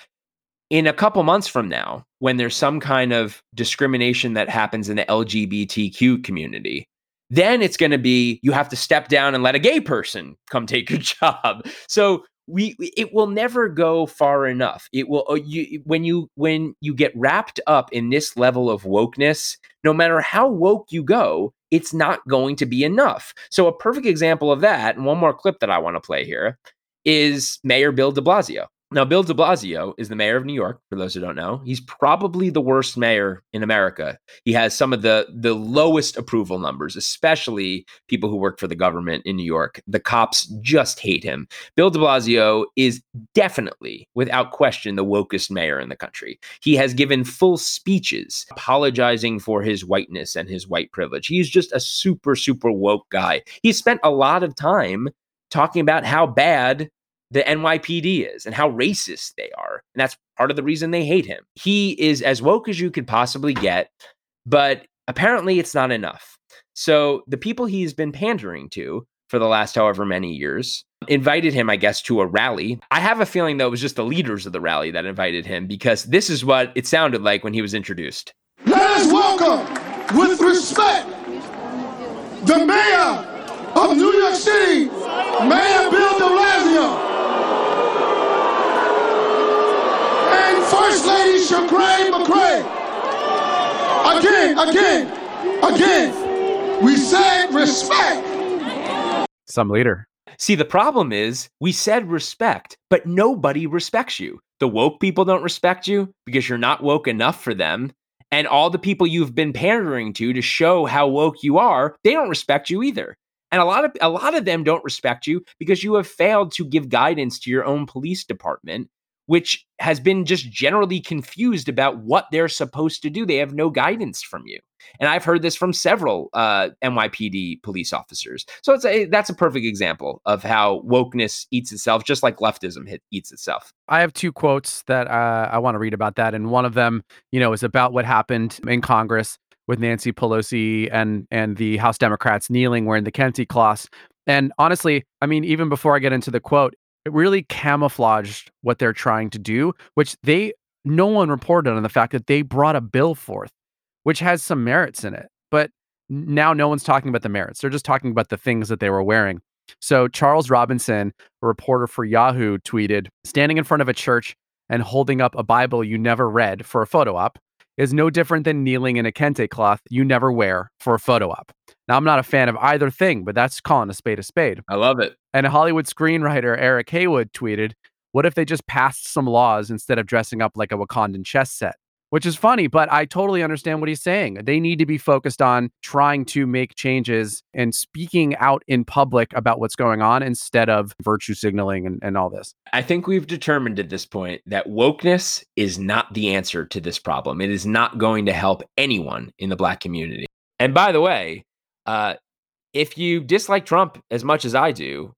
[SPEAKER 2] in a couple months from now, when there's some kind of discrimination that happens in the LGBTQ community, then it's going to be you have to step down and let a gay person come take your job. So we it will never go far enough. It will uh, you when you when you get wrapped up in this level of wokeness no matter how woke you go it's not going to be enough. So a perfect example of that and one more clip that i want to play here is mayor bill de blasio Now, Bill de Blasio is the mayor of New York, for those who don't know. He's probably the worst mayor in America. He has some of the, the lowest approval numbers, especially people who work for the government in New York. The cops just hate him. Bill de Blasio is definitely, without question, the wokest mayor in the country. He has given full speeches apologizing for his whiteness and his white privilege. He's just a super, super woke guy. He spent a lot of time talking about how bad the NYPD is and how racist they are. And that's part of the reason they hate him. He is as woke as you could possibly get, but apparently it's not enough. So the people he's been pandering to for the last however many years invited him, I guess, to a rally. I have a feeling, though, it was just the leaders of the rally that invited him because this is what it sounded like when he was introduced.
[SPEAKER 7] Let us welcome with respect the mayor of New York City, Mayor Bill de Blasio. And First Lady Chirlane McCray. Again, again, again, we said respect.
[SPEAKER 1] Some leader.
[SPEAKER 2] See, the problem is we said respect, but nobody respects you. The woke people don't respect you because you're not woke enough for them. And all the people you've been pandering to to show how woke you are, they don't respect you either. And a lot of a lot of them don't respect you because you have failed to give guidance to your own police department which has been just generally confused about what they're supposed to do. They have no guidance from you. And I've heard this from several uh, NYPD police officers. So it's a, that's a perfect example of how wokeness eats itself, just like leftism hit, eats itself.
[SPEAKER 1] I have two quotes that uh, I want to read about that, and one of them, you know, is about what happened in Congress with Nancy Pelosi and and the House Democrats kneeling wearing the Kente cloths. And honestly, I mean, even before I get into the quote, it really camouflaged what they're trying to do, which they no one reported on the fact that they brought a bill forth, which has some merits in it. But now no one's talking about the merits. They're just talking about the things that they were wearing. So Charles Robinson, a reporter for Yahoo, tweeted, standing in front of a church and holding up a Bible you never read for a photo op is no different than kneeling in a kente cloth you never wear for a photo op. Now, I'm not a fan of either thing, but that's calling a spade a spade.
[SPEAKER 2] I love it.
[SPEAKER 1] And Hollywood screenwriter Eric Haywood tweeted, What if they just passed some laws instead of dressing up like a Wakandan chess set? Which is funny, but I totally understand what he's saying. They need to be focused on trying to make changes and speaking out in public about what's going on instead of virtue signaling and, and all this.
[SPEAKER 2] I think we've determined at this point that wokeness is not the answer to this problem. It is not going to help anyone in the black community. And by the way, uh, if you dislike Trump as much as I do,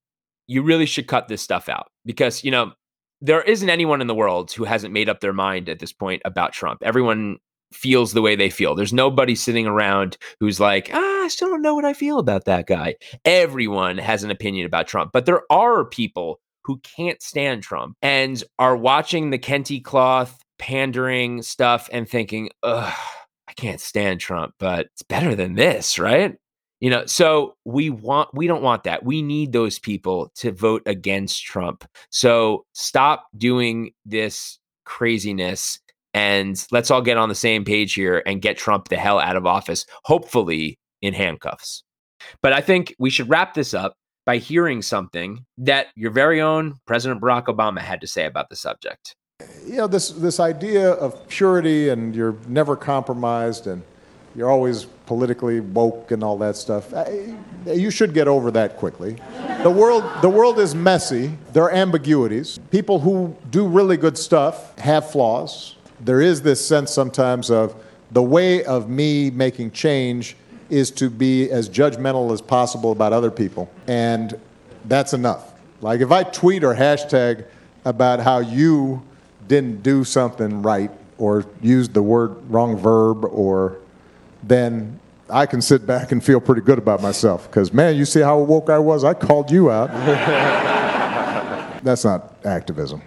[SPEAKER 2] you really should cut this stuff out because, you know, there isn't anyone in the world who hasn't made up their mind at this point about Trump. Everyone feels the way they feel. There's nobody sitting around who's like, ah, I still don't know what I feel about that guy. Everyone has an opinion about Trump, but there are people who can't stand Trump and are watching the Kente cloth pandering stuff and thinking, ugh, I can't stand Trump, but it's better than this, right? You know, so we want we don't want that. We need those people to vote against Trump. So stop doing this craziness and let's all get on the same page here and get Trump the hell out of office, hopefully in handcuffs. But I think we should wrap this up by hearing something that your very own President Barack Obama had to say about the subject.
[SPEAKER 8] You know, this, this idea of purity and you're never compromised and you're always politically woke and all that stuff. Uh, you should get over that quickly. The world, the world is messy. There are ambiguities. People who do really good stuff have flaws. There is this sense sometimes of the way of me making change is to be as judgmental as possible about other people. And that's enough. Like if I tweet or hashtag about how you didn't do something right or used the word wrong verb or then I can sit back and feel pretty good about myself. Because, man, you see how woke I was? I called you out. that's not activism.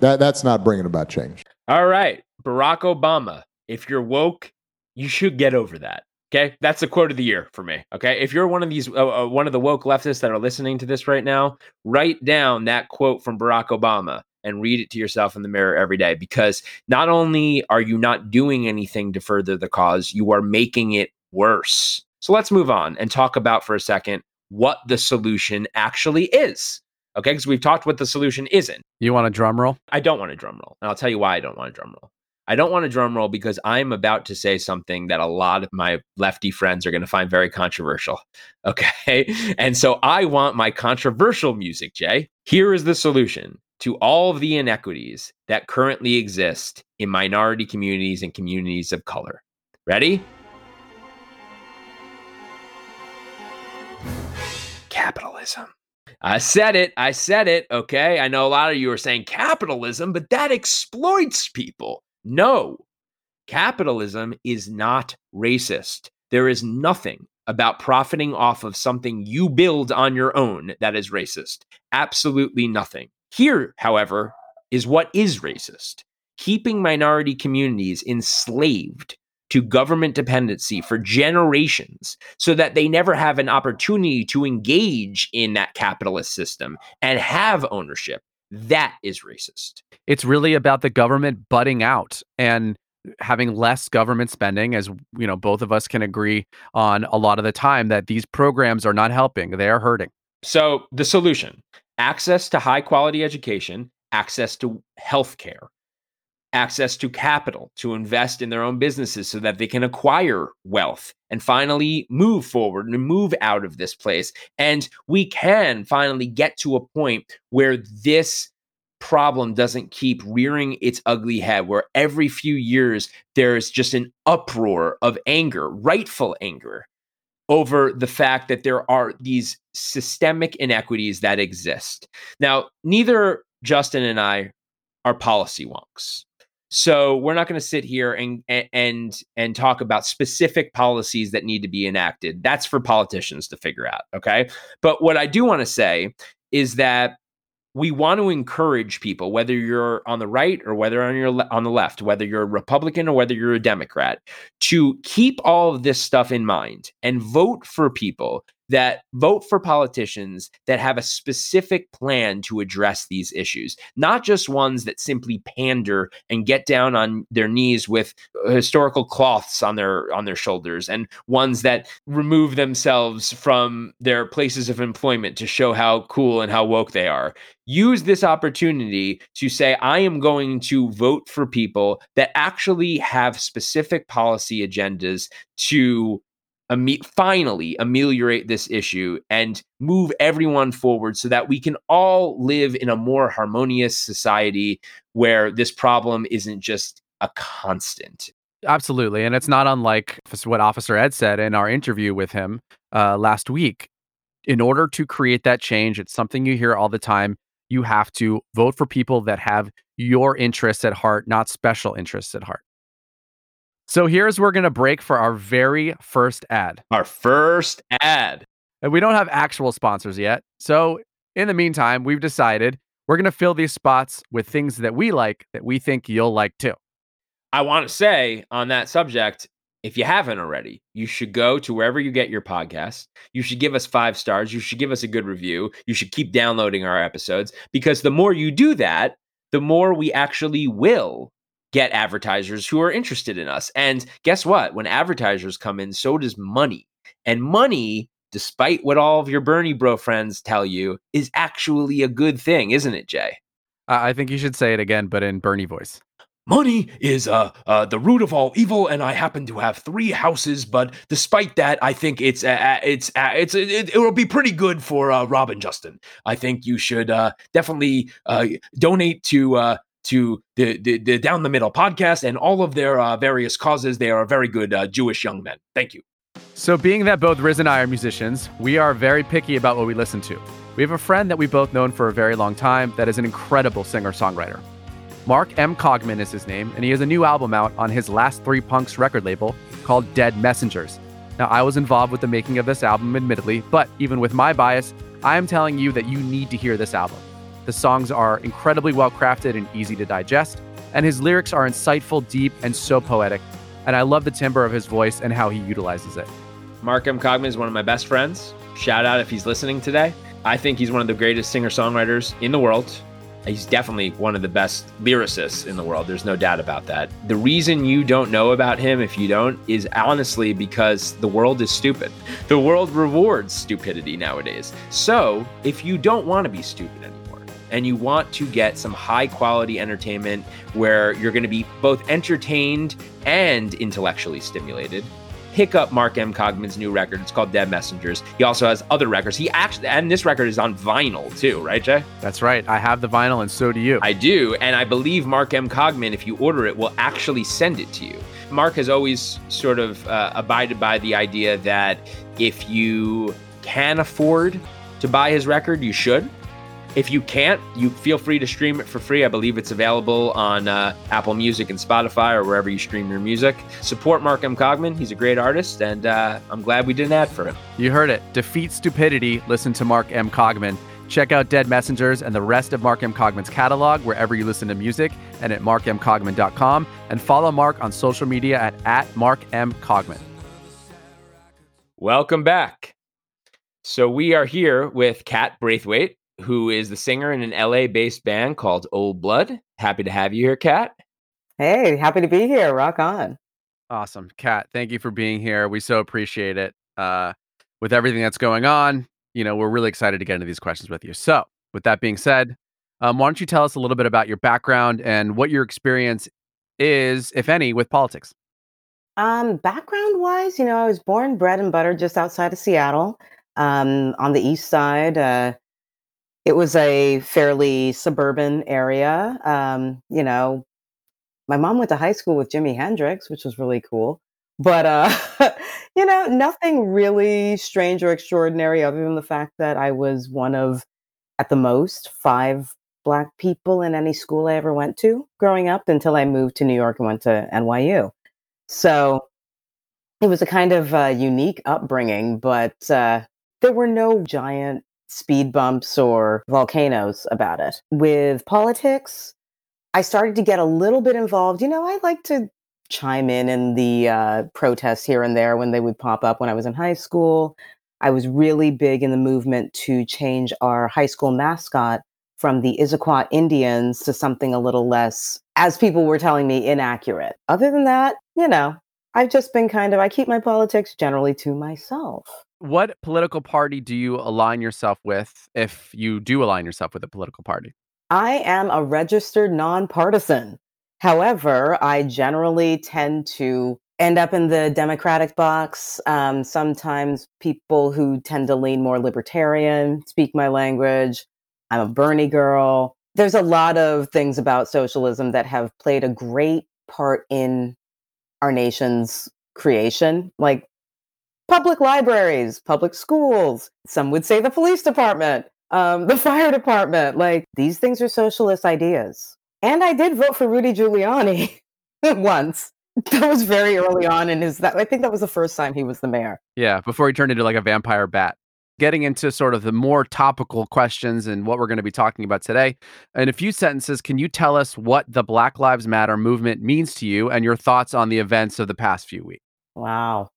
[SPEAKER 8] That, that's not bringing about change.
[SPEAKER 2] All right. Barack Obama, if you're woke, you should get over that. Okay, that's the quote of the year for me. Okay, if you're one of these, uh, uh, one of the woke leftists that are listening to this right now, write down that quote from Barack Obama and read it to yourself in the mirror every day because not only are you not doing anything to further the cause, you are making it worse. So let's move on and talk about for a second what the solution actually is. Okay, because we've talked what the solution isn't.
[SPEAKER 1] You want a drum roll?
[SPEAKER 2] I don't want a drum roll. And I'll tell you why I don't want a drum roll. I don't want a drum roll because I'm about to say something that a lot of my lefty friends are going to find very controversial. Okay. And so I want my controversial music, Jay. Here is the solution to all of the inequities that currently exist in minority communities and communities of color. Ready? Capitalism. I said it. I said it. Okay. I know a lot of you are saying capitalism, but that exploits people. No, capitalism is not racist. There is nothing about profiting off of something you build on your own that is racist. Absolutely nothing. Here, however, is what is racist keeping minority communities enslaved to government dependency for generations so that they never have an opportunity to engage in that capitalist system and have ownership. That is racist.
[SPEAKER 1] It's really about the government butting out and having less government spending as you know both of us can agree on a lot of the time that these programs are not helping they are hurting
[SPEAKER 2] so the solution access to high quality education access to health care access to capital to invest in their own businesses so that they can acquire wealth and finally move forward and move out of this place. And we can finally get to a point where this problem doesn't keep rearing its ugly head, where every few years there's just an uproar of anger, rightful anger. Over the fact that there are these systemic inequities that exist. Now, neither Justin and I are policy wonks. So we're not going to sit here and and and talk about specific policies that need to be enacted. That's for politicians to figure out, okay? But what I do want to say is that we want to encourage people whether you're on the right or whether on your on the left whether you're a republican or whether you're a democrat to keep all of this stuff in mind and vote for people that vote for politicians that have a specific plan to address these issues, not just ones that simply pander and get down on their knees with uh, historical cloths on their on their shoulders and ones that remove themselves from their places of employment to show how cool and how woke they are. Use this opportunity to say I am going to vote for people that actually have specific policy agendas to finally ameliorate this issue and move everyone forward so that we can all live in a more harmonious society where this problem isn't just a constant.
[SPEAKER 1] Absolutely. And it's not unlike what Officer Ed said in our interview with him uh, last week. In order to create that change, it's something you hear all the time. You have to vote for people that have your interests at heart, not special interests at heart. So here's we're going to break for our very first ad.
[SPEAKER 2] Our first ad.
[SPEAKER 1] And we don't have actual sponsors yet. So in the meantime, we've decided we're going to fill these spots with things that we like that we think you'll like too.
[SPEAKER 2] I want to say on that subject, if you haven't already, you should go to wherever you get your podcast. You should give us five stars. You should give us a good review. You should keep downloading our episodes because the more you do that, the more we actually will get advertisers who are interested in us. And guess what? When advertisers come in, so does money. And money, despite what all of your Bernie bro friends tell you, is actually a good thing, isn't it, Jay?
[SPEAKER 1] I think you should say it again, but in Bernie voice.
[SPEAKER 9] Money is uh, uh, the root of all evil, and I happen to have three houses. But despite that, I think it's uh, uh it's uh, it's it, it, will be pretty good for uh, Rob and Justin. I think you should uh, definitely uh, donate to uh, to the, the, the Down the Middle podcast and all of their uh, various causes. They are very good uh, Jewish young men. Thank you.
[SPEAKER 1] So, being that both Riz and I are musicians, we are very picky about what we listen to. We have a friend that we've both known for a very long time that is an incredible singer songwriter. Mark M. Cogman is his name, and he has a new album out on his Last Three Punks record label called Dead Messengers. Now, I was involved with the making of this album, admittedly, but even with my bias, I am telling you that you need to hear this album. The songs are incredibly well crafted and easy to digest, and his lyrics are insightful, deep, and so poetic. And I love the timbre of his voice and how he utilizes it.
[SPEAKER 2] Mark M. Cogman is one of my best friends. Shout out if he's listening today. I think he's one of the greatest singer songwriters in the world. He's definitely one of the best lyricists in the world. There's no doubt about that. The reason you don't know about him, if you don't, is honestly because the world is stupid. The world rewards stupidity nowadays. So if you don't want to be stupid anymore and you want to get some high quality entertainment where you're going to be both entertained and intellectually stimulated, pick up Mark M. Cogman's new record. It's called Dead Messengers. He also has other records. He actually, and this record is on vinyl too, right, Jay?
[SPEAKER 1] That's right. I have the vinyl, and so do you.
[SPEAKER 2] I do. And I believe Mark M. Cogman, if you order it, will actually send it to you. Mark has always sort of uh, abided by the idea that if you can afford to buy his record, you should. If you can't, you feel free to stream it for free. I believe it's available on uh, Apple Music and Spotify or wherever you stream your music. Support Mark M. Cogman. He's a great artist, and uh, I'm glad we did an ad for him.
[SPEAKER 1] You heard it. Defeat stupidity. Listen to Mark M. Cogman. Check out Dead Messengers and the rest of Mark M. Cogman's catalog wherever you listen to music and at markmcogman.com. And follow Mark on social media at, at Mark M. Cogman.
[SPEAKER 2] Welcome back. So we are here with Kat Braithwaite, who is the singer in an LA based band called Old Blood. Happy to have you here, Kat.
[SPEAKER 10] Hey, happy to be here. Rock on.
[SPEAKER 1] Awesome. Kat, thank you for being here. We so appreciate it. Uh, with everything that's going on, you know, we're really excited to get into these questions with you. So, with that being said, um, why don't you tell us a little bit about your background and what your experience is, if any, with politics?
[SPEAKER 10] Um, background wise, you know, I was born, bred, and buttered just outside of Seattle, um, on the east side. Uh, it was a fairly suburban area. Um, you know, my mom went to high school with Jimi Hendrix, which was really cool. But uh, you know, nothing really strange or extraordinary other than the fact that I was one of, at the most, five black people in any school I ever went to growing up until I moved to New York and went to NYU. So it was a kind of uh, unique upbringing, but uh, there were no giant speed bumps or volcanoes about it. With politics, I started to get a little bit involved. You know, I like to chime in in the uh, protests here and there when they would pop up when I was in high school. I was really big in the movement to change our high school mascot from the Issaquah Indians to something a little less, as people were telling me, inaccurate. Other than that, you know, I've just been kind of, I keep my politics generally to myself.
[SPEAKER 1] What political party do you align yourself with if you do align yourself with a political party?
[SPEAKER 10] I am a registered nonpartisan. However, I generally tend to end up in the Democratic box. Um, sometimes people who tend to lean more libertarian speak my language. I'm a Bernie girl. There's a lot of things about socialism that have played a great part in our nation's creation, like public libraries, public schools. Some would say the police department, um, the fire department. Like these things are socialist ideas. And I did vote for Rudy Giuliani once. That was very early on in his. That, I think that was the first time he was the mayor.
[SPEAKER 1] Yeah, before he turned into like a vampire bat. Getting into sort of the more topical questions and what we're going to be talking about today. In a few sentences, can you tell us what the Black Lives Matter movement means to you and your thoughts on the events of the past few weeks?
[SPEAKER 10] Wow.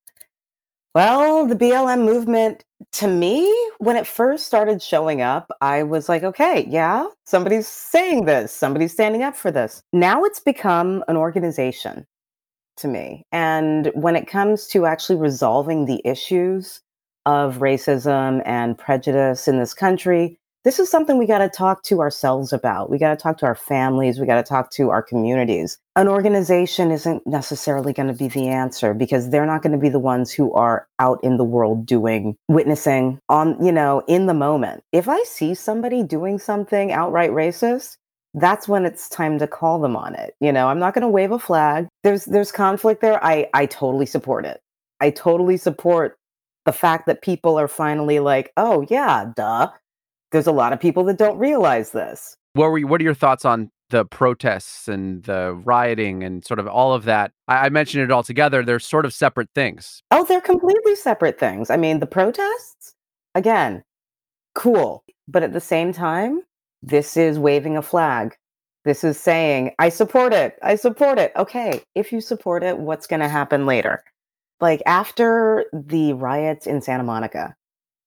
[SPEAKER 10] Well, the BLM movement, to me, when it first started showing up, I was like, okay, yeah, somebody's saying this, somebody's standing up for this. Now it's become an organization to me. And when it comes to actually resolving the issues of racism and prejudice in this country, this is something we got to talk to ourselves about. We got to talk to our families. We got to talk to our communities. An organization isn't necessarily going to be the answer because they're not going to be the ones who are out in the world doing, witnessing on, you know, in the moment. If I see somebody doing something outright racist, that's when it's time to call them on it. You know, I'm not going to wave a flag. There's there's conflict there. I I totally support it. I totally support the fact that people are finally like, "Oh, yeah, duh." There's a lot of people that don't realize this.
[SPEAKER 1] What were you, what are your thoughts on the protests and the rioting and sort of all of that? I, I mentioned it all together. They're sort of separate things.
[SPEAKER 10] Oh, they're completely separate things. I mean, the protests, again, cool. But at the same time, this is waving a flag. This is saying, I support it. I support it. Okay, if you support it, what's going to happen later? Like after the riots in Santa Monica,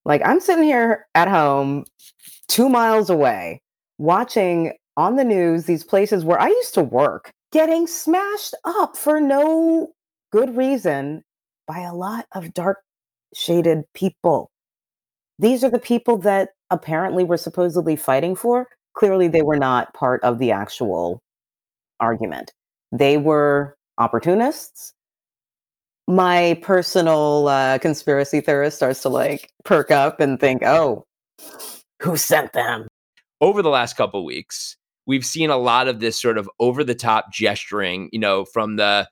[SPEAKER 10] like I'm sitting here at home, two miles away, watching on the news, these places where I used to work, getting smashed up for no good reason by a lot of dark shaded people. These are the people that apparently we're supposedly fighting for. Clearly, they were not part of the actual argument. They were opportunists. My personal uh, conspiracy theorist starts to like perk up and think, oh, who sent them?
[SPEAKER 2] Over the last couple weeks, we've seen a lot of this sort of over the top gesturing, you know, from the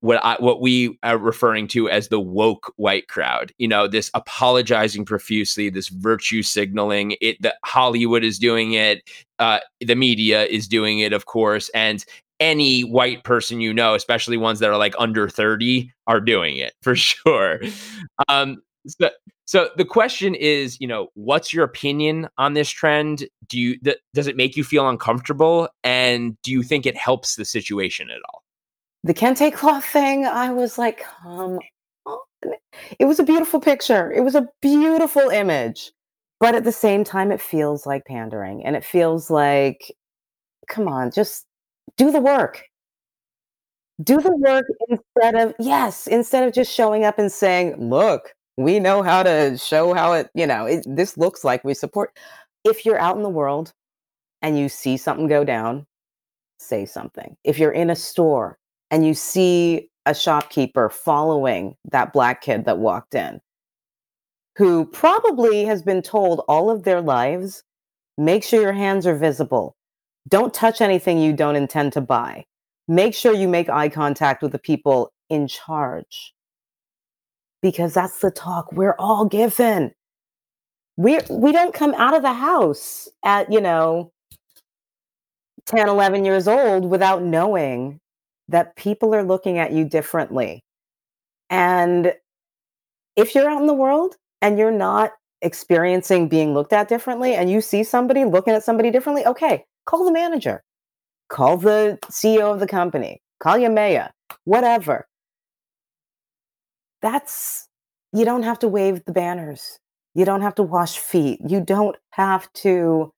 [SPEAKER 2] what I, what we are referring to as the woke white crowd. You know, this apologizing profusely, this virtue signaling. It that Hollywood is doing it, uh, the media is doing it, of course, and any white person you know, especially ones that are like under thirty, are doing it for sure. Um, so, so the question is, you know, what's your opinion on this trend? Do you th- does it make you feel uncomfortable, and do you think it helps the situation at all?
[SPEAKER 10] The kente cloth thing, I was like, on. It was a beautiful picture. It was a beautiful image. But at the same time, it feels like pandering and it feels like, come on, just do the work. Do the work instead of, yes, instead of just showing up and saying, look, we know how to show how it, you know, it, this looks like we support. If you're out in the world and you see something go down, say something. If you're in a store and you see a shopkeeper following that black kid that walked in, who probably has been told all of their lives make sure your hands are visible. Don't touch anything you don't intend to buy. Make sure you make eye contact with the people in charge. Because that's the talk we're all given. We we don't come out of the house at, you know, 10, 11 years old without knowing that people are looking at you differently. And if you're out in the world and you're not experiencing being looked at differently and you see somebody looking at somebody differently, okay, call the manager, call the CEO of the company, call your mayor, whatever. That's, you don't have to wave the banners. You don't have to wash feet. You don't have to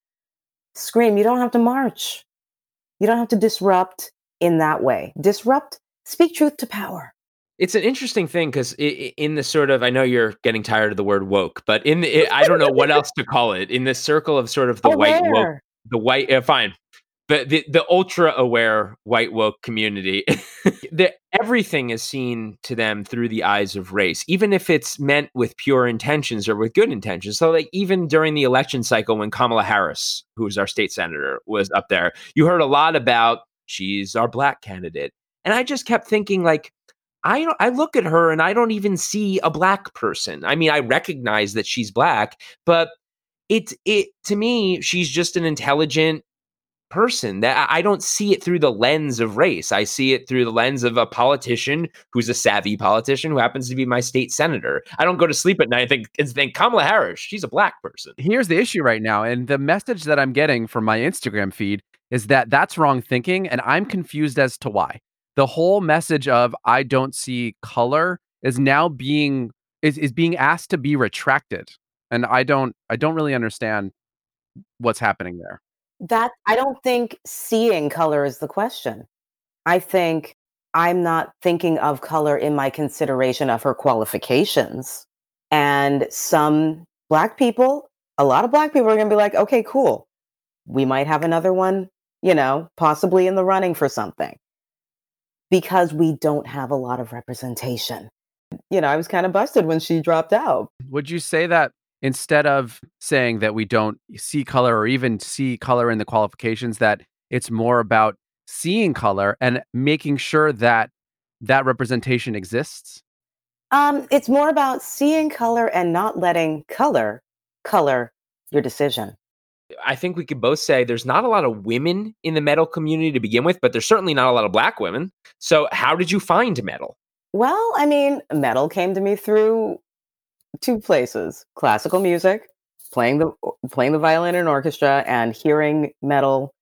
[SPEAKER 10] scream. You don't have to march. You don't have to disrupt in that way. Disrupt, speak truth to power.
[SPEAKER 2] It's an interesting thing because in the sort of, I know you're getting tired of the word woke, but in the, I don't know what else to call it. In the circle of sort of the
[SPEAKER 10] Aware.
[SPEAKER 2] white woke, the white, uh, fine, but the the ultra aware white woke community, the, everything is seen to them through the eyes of race, even if it's meant with pure intentions or with good intentions. So, like even during the election cycle, when Kamala Harris, who was our state senator, was up there, you heard a lot about she's our black candidate. And I just kept thinking, like, I I look at her and I don't even see a black person. I mean, I recognize that she's black, but it it to me, she's just an intelligent person that I don't see it through the lens of race. I see it through the lens of a politician who's a savvy politician who happens to be my state senator. I don't go to sleep at night and think think Kamala Harris, she's a black person.
[SPEAKER 1] Here's the issue right now, and the message that I'm getting from my Instagram feed is that that's wrong thinking, and I'm confused as to why. The whole message of I don't see color is now being is, is being asked to be retracted. And I don't I don't really understand what's happening there.
[SPEAKER 10] That I don't think seeing color is the question. I think I'm not thinking of color in my consideration of her qualifications. And some black people, a lot of black people are going to be like, okay, cool. We might have another one, you know, possibly in the running for something because we don't have a lot of representation. You know, I was kind of busted when she dropped out.
[SPEAKER 1] Would you say that instead of saying that we don't see color or even see color in the qualifications, that it's more about seeing color and making sure that that representation exists?
[SPEAKER 10] Um, it's more about seeing color and not letting color color your decision.
[SPEAKER 2] I think we could both say there's not a lot of women in the metal community to begin with, but there's certainly not a lot of black women. So, how did you find metal?
[SPEAKER 10] Well, I mean, metal came to me through two places: classical music, playing the playing the violin in orchestra, and hearing metal,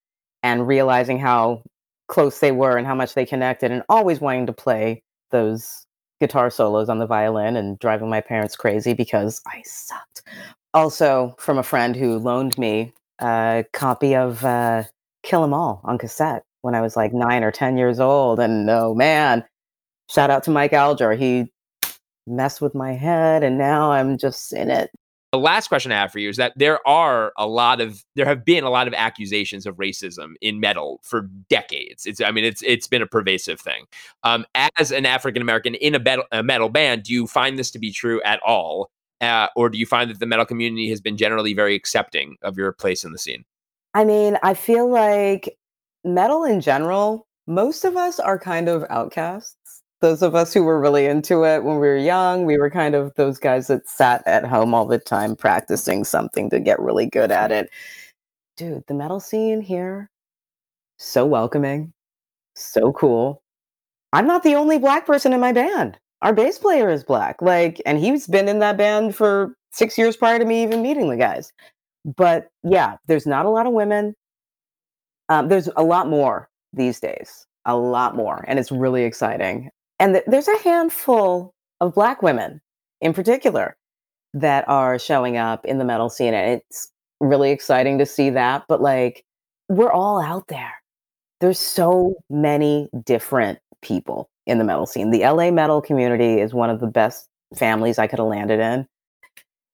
[SPEAKER 10] and realizing how close they were and how much they connected, and always wanting to play those guitar solos on the violin and driving my parents crazy because I sucked. Also, from a friend who loaned me a copy of uh, Kill 'Em All on cassette when I was like nine or 10 years old. And oh man, shout out to Mike Alger. He messed with my head and now I'm just in it.
[SPEAKER 2] The last question I have for you is that there are a lot of there have been a lot of accusations of racism in metal for decades. It's I mean it's it's been a pervasive thing. Um, as an African American in a metal, a metal band, do you find this to be true at all, uh, or do you find that the metal community has been generally very accepting of your place in the scene?
[SPEAKER 10] I mean, I feel like metal in general, most of us are kind of outcasts. Those of us who were really into it when we were young, we were kind of those guys that sat at home all the time practicing something to get really good at it. Dude, the metal scene here, so welcoming, so cool. I'm not the only black person in my band. Our bass player is black. Like, and he's been in that band for six years prior to me even meeting the guys. But yeah, there's not a lot of women. Um, there's a lot more these days, a lot more, and it's really exciting. And th- there's a handful of black women in particular that are showing up in the metal scene, and it's really exciting to see that. But like, we're all out there. There's so many different people in the metal scene. The LA metal community is one of the best families I could have landed in.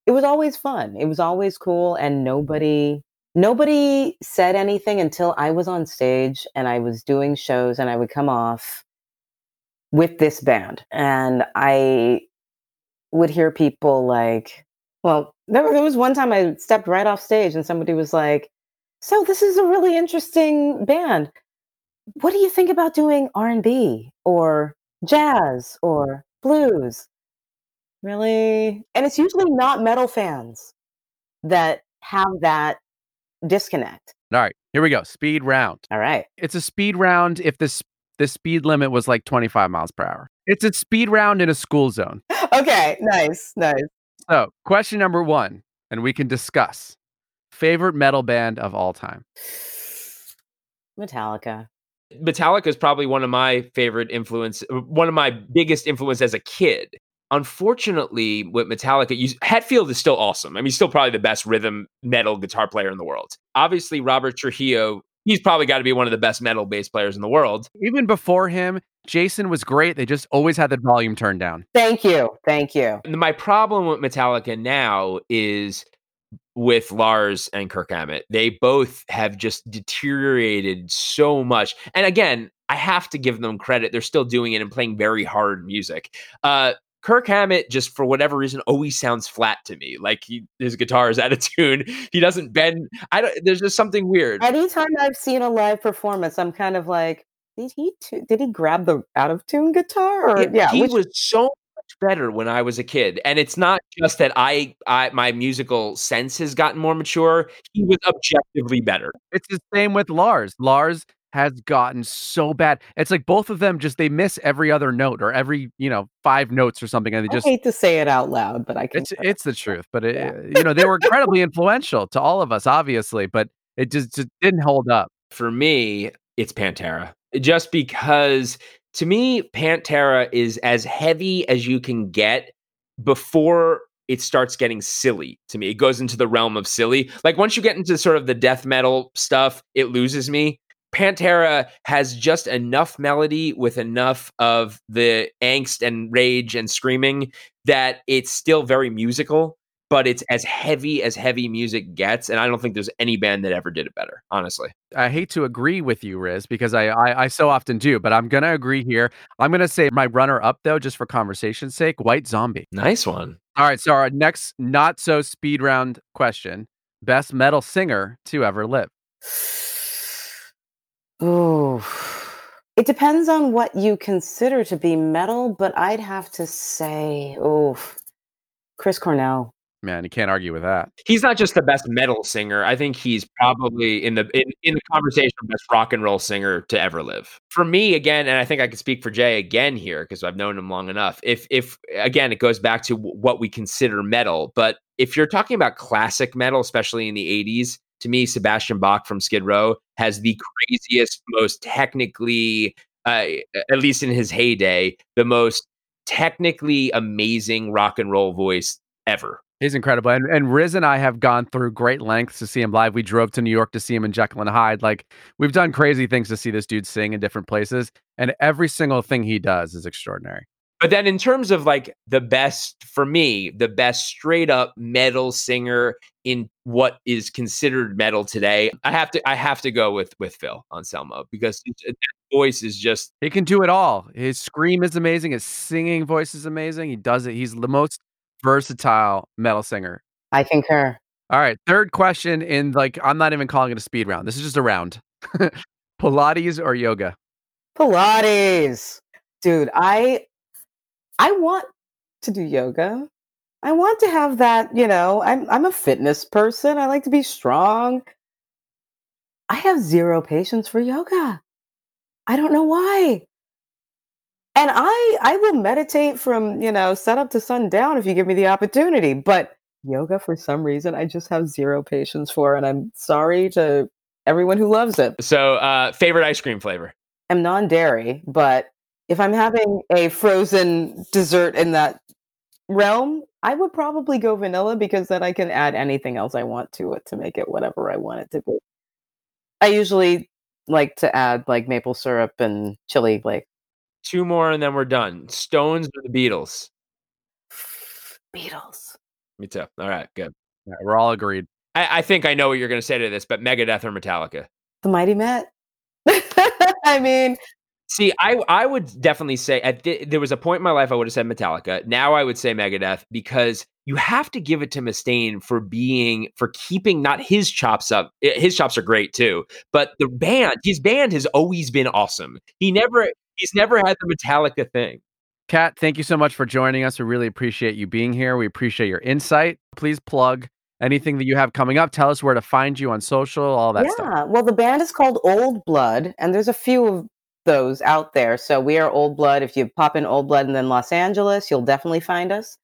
[SPEAKER 10] It was always fun. It was always cool, and nobody nobody said anything until I was on stage and I was doing shows and I would come off with this band and I would hear people like, well, there, there was one time I stepped right off stage and somebody was like, "So this is a really interesting band. What do you think about doing R&B or jazz or blues?" Really? And it's usually not metal fans that have that disconnect.
[SPEAKER 1] All right, here we go. Speed round.
[SPEAKER 10] All right.
[SPEAKER 1] It's a speed round if this the speed limit was like 25 miles per hour. It's a speed round in a school zone.
[SPEAKER 10] Okay, nice, nice.
[SPEAKER 1] So, question number 1, and we can discuss. Favorite metal band of all time?
[SPEAKER 10] Metallica.
[SPEAKER 2] Metallica is probably one of my favorite influence, uh, one of my biggest influence as a kid. Unfortunately, with Metallica, you, Hetfield is still awesome. I mean, he's still probably the best rhythm metal guitar player in the world. Obviously, Robert Trujillo, he's probably got to be one of the best metal bass players in the world.
[SPEAKER 1] Even before him, Jason was great. They just always had the volume turned down.
[SPEAKER 10] Thank you. Thank you.
[SPEAKER 2] My problem with Metallica now is with Lars and Kirk Hammett. They both have just deteriorated so much. And again, I have to give them credit. They're still doing it and playing very hard music. Uh, Kirk Hammett, just for whatever reason, always sounds flat to me. Like he, his guitar is out of tune. He doesn't bend. I don't. There's just something weird.
[SPEAKER 10] Anytime I've seen a live performance, I'm kind of like, did he tu- did he grab the out of tune guitar? Or
[SPEAKER 2] It-
[SPEAKER 10] yeah,
[SPEAKER 2] he
[SPEAKER 10] which-
[SPEAKER 2] was so much better when I was a kid, and it's not just that I, I, my musical sense has gotten more mature. He was objectively better.
[SPEAKER 1] It's the same with Lars. Lars has gotten so bad. It's like both of them just they miss every other note or every, you know, five notes or something and they
[SPEAKER 10] I
[SPEAKER 1] just
[SPEAKER 10] hate to say it out loud, but I can.
[SPEAKER 1] it's it's the truth, but it, you know, they were incredibly influential to all of us obviously, but it just, just didn't hold up.
[SPEAKER 2] For me, it's Pantera. Just because to me, Pantera is as heavy as you can get before it starts getting silly to me. It goes into the realm of silly. Like once you get into sort of the death metal stuff, it loses me. Pantera has just enough melody with enough of the angst and rage and screaming that it's still very musical, but it's as heavy as heavy music gets. And I don't think there's any band that ever did it better, honestly.
[SPEAKER 1] I hate to agree with you, Riz, because I, I I so often do, but I'm gonna agree here. I'm gonna say my runner up though, just for conversation's sake, White Zombie.
[SPEAKER 2] Nice one.
[SPEAKER 1] All right, so our next not so speed round question: best metal singer to ever live.
[SPEAKER 10] Ooh. It depends on what you consider to be metal, but I'd have to say, oh, Chris Cornell.
[SPEAKER 1] Man, you can't argue with that.
[SPEAKER 2] He's not just the best metal singer. I think he's probably in the in, in the conversation best rock and roll singer to ever live. For me, again, and I think I can speak for Jay again here because I've known him long enough. If if again, it goes back to w- what we consider metal. But if you're talking about classic metal, especially in the '80s, to me, Sebastian Bach from Skid Row has the craziest, most technically, uh, at least in his heyday, the most technically amazing rock and roll voice ever.
[SPEAKER 1] He's incredible. And, and Riz and I have gone through great lengths to see him live. We drove to New York to see him in Jekyll and Hyde. Like, we've done crazy things to see this dude sing in different places. And every single thing he does is extraordinary.
[SPEAKER 2] But then in terms of like the best for me, the best straight up metal singer in what is considered metal today, I have to I have to go with with Phil Anselmo because that voice is just
[SPEAKER 1] He can do it all. His scream is amazing. His singing voice is amazing. He does it. He's the most versatile metal singer.
[SPEAKER 10] I concur.
[SPEAKER 1] All right. Third question in like, I'm not even calling it a speed round. This is just a round. Pilates or yoga?
[SPEAKER 10] Pilates. Dude, I I want to do yoga. I want to have that, you know, I'm I'm a fitness person. I like to be strong. I have zero patience for yoga. I don't know why. And I I will meditate from, you know, sun up to sundown if you give me the opportunity, but yoga for some reason I just have zero patience for and I'm sorry to everyone who loves it.
[SPEAKER 2] so uh favorite ice cream flavor.
[SPEAKER 10] I'm non-dairy, but if I'm having a frozen dessert in that realm, I would probably go vanilla because then I can add anything else I want to it to make it whatever I want it to be. I usually like to add like maple syrup and chili flake.
[SPEAKER 2] Two more and then we're done. Stones or the Beatles?
[SPEAKER 10] Beatles.
[SPEAKER 2] Me too. All right, good.
[SPEAKER 1] Yeah, we're all agreed.
[SPEAKER 2] I, I think I know what you're gonna say to this, but Megadeth or Metallica?
[SPEAKER 10] The Mighty Met. I mean,
[SPEAKER 2] See, I I would definitely say at the, there was a point in my life I would have said Metallica. Now I would say Megadeth because you have to give it to Mustaine for being for keeping not his chops up. Eh, his chops are great too, but the band, his band has always been awesome. He never he's never had the Metallica thing.
[SPEAKER 1] Kat, thank you so much for joining us. We really appreciate you being here. We appreciate your insight. Please plug anything that you have coming up. Tell us where to find you on social, all that
[SPEAKER 10] yeah.
[SPEAKER 1] stuff. Yeah.
[SPEAKER 10] Well, the band is called Old Blood, and there's a few of those out there. So we are Old Blood. If you pop in Old Blood and then Los Angeles, you'll definitely find us.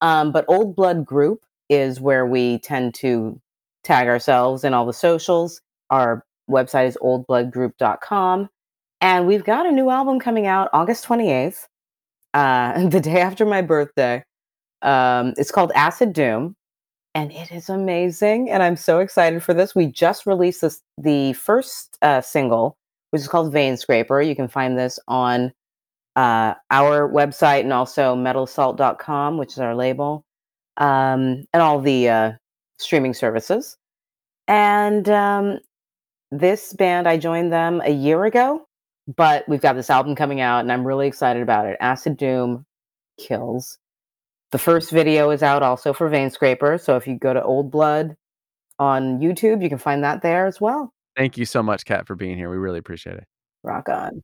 [SPEAKER 10] Um, but Old Blood Group is where we tend to tag ourselves in all the socials. Our website is oldbloodgroup.com. And we've got a new album coming out August 28th, uh, the day after my birthday. Um, it's called Acid Doom and it is amazing and i'm so excited for this we just released this the first uh, single which is called vein scraper you can find this on uh, our website and also metalsalt.com which is our label um, and all the uh, streaming services and um, this band i joined them a year ago but we've got this album coming out and i'm really excited about it acid doom kills the first video is out also for Vein Scraper. So if you go to Old Blood on YouTube, you can find that there as well.
[SPEAKER 1] Thank you so much, Kat, for being here. We really appreciate it.
[SPEAKER 10] Rock on.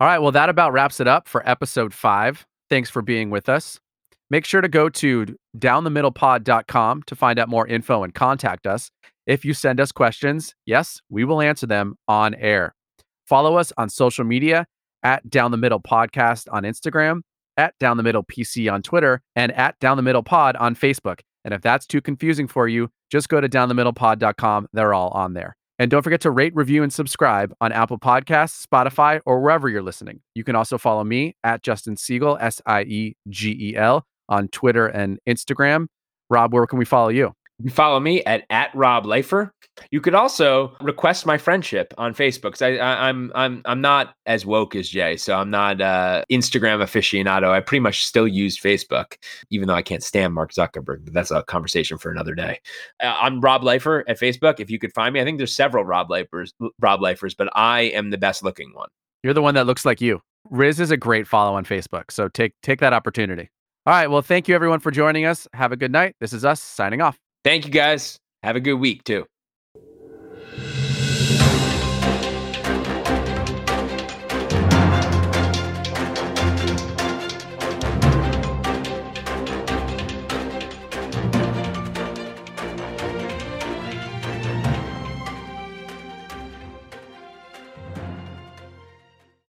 [SPEAKER 1] All right. Well, that about wraps it up for episode five. Thanks for being with us. Make sure to go to downthemiddlepod.com to find out more info and contact us. If you send us questions, yes, we will answer them on air. Follow us on social media at Down the Middle Podcast on Instagram, at Down the Middle PC on Twitter, and at Down the Middle Pod on Facebook. And if that's too confusing for you, just go to downthemiddlepod.com. They're all on there. And don't forget to rate, review, and subscribe on Apple Podcasts, Spotify, or wherever you're listening. You can also follow me at Justin Siegel, S I E G E L, on Twitter and Instagram. Rob, where can we follow you?
[SPEAKER 2] You can follow me at at Rob Leifer. You could also request my friendship on Facebook I, I, I'm I'm I'm not as woke as Jay, so I'm not uh, Instagram aficionado. I pretty much still use Facebook, even though I can't stand Mark Zuckerberg. But that's a conversation for another day. Uh, I'm Rob Leifer at Facebook. If you could find me, I think there's several Rob Leifers, Rob Leifers, but I am the best looking one.
[SPEAKER 1] You're the one that looks like you. Riz is a great follow on Facebook, so take take that opportunity. All right. Well, thank you everyone for joining us. Have a good night. This is us signing off.
[SPEAKER 2] Thank you guys. Have a good week too.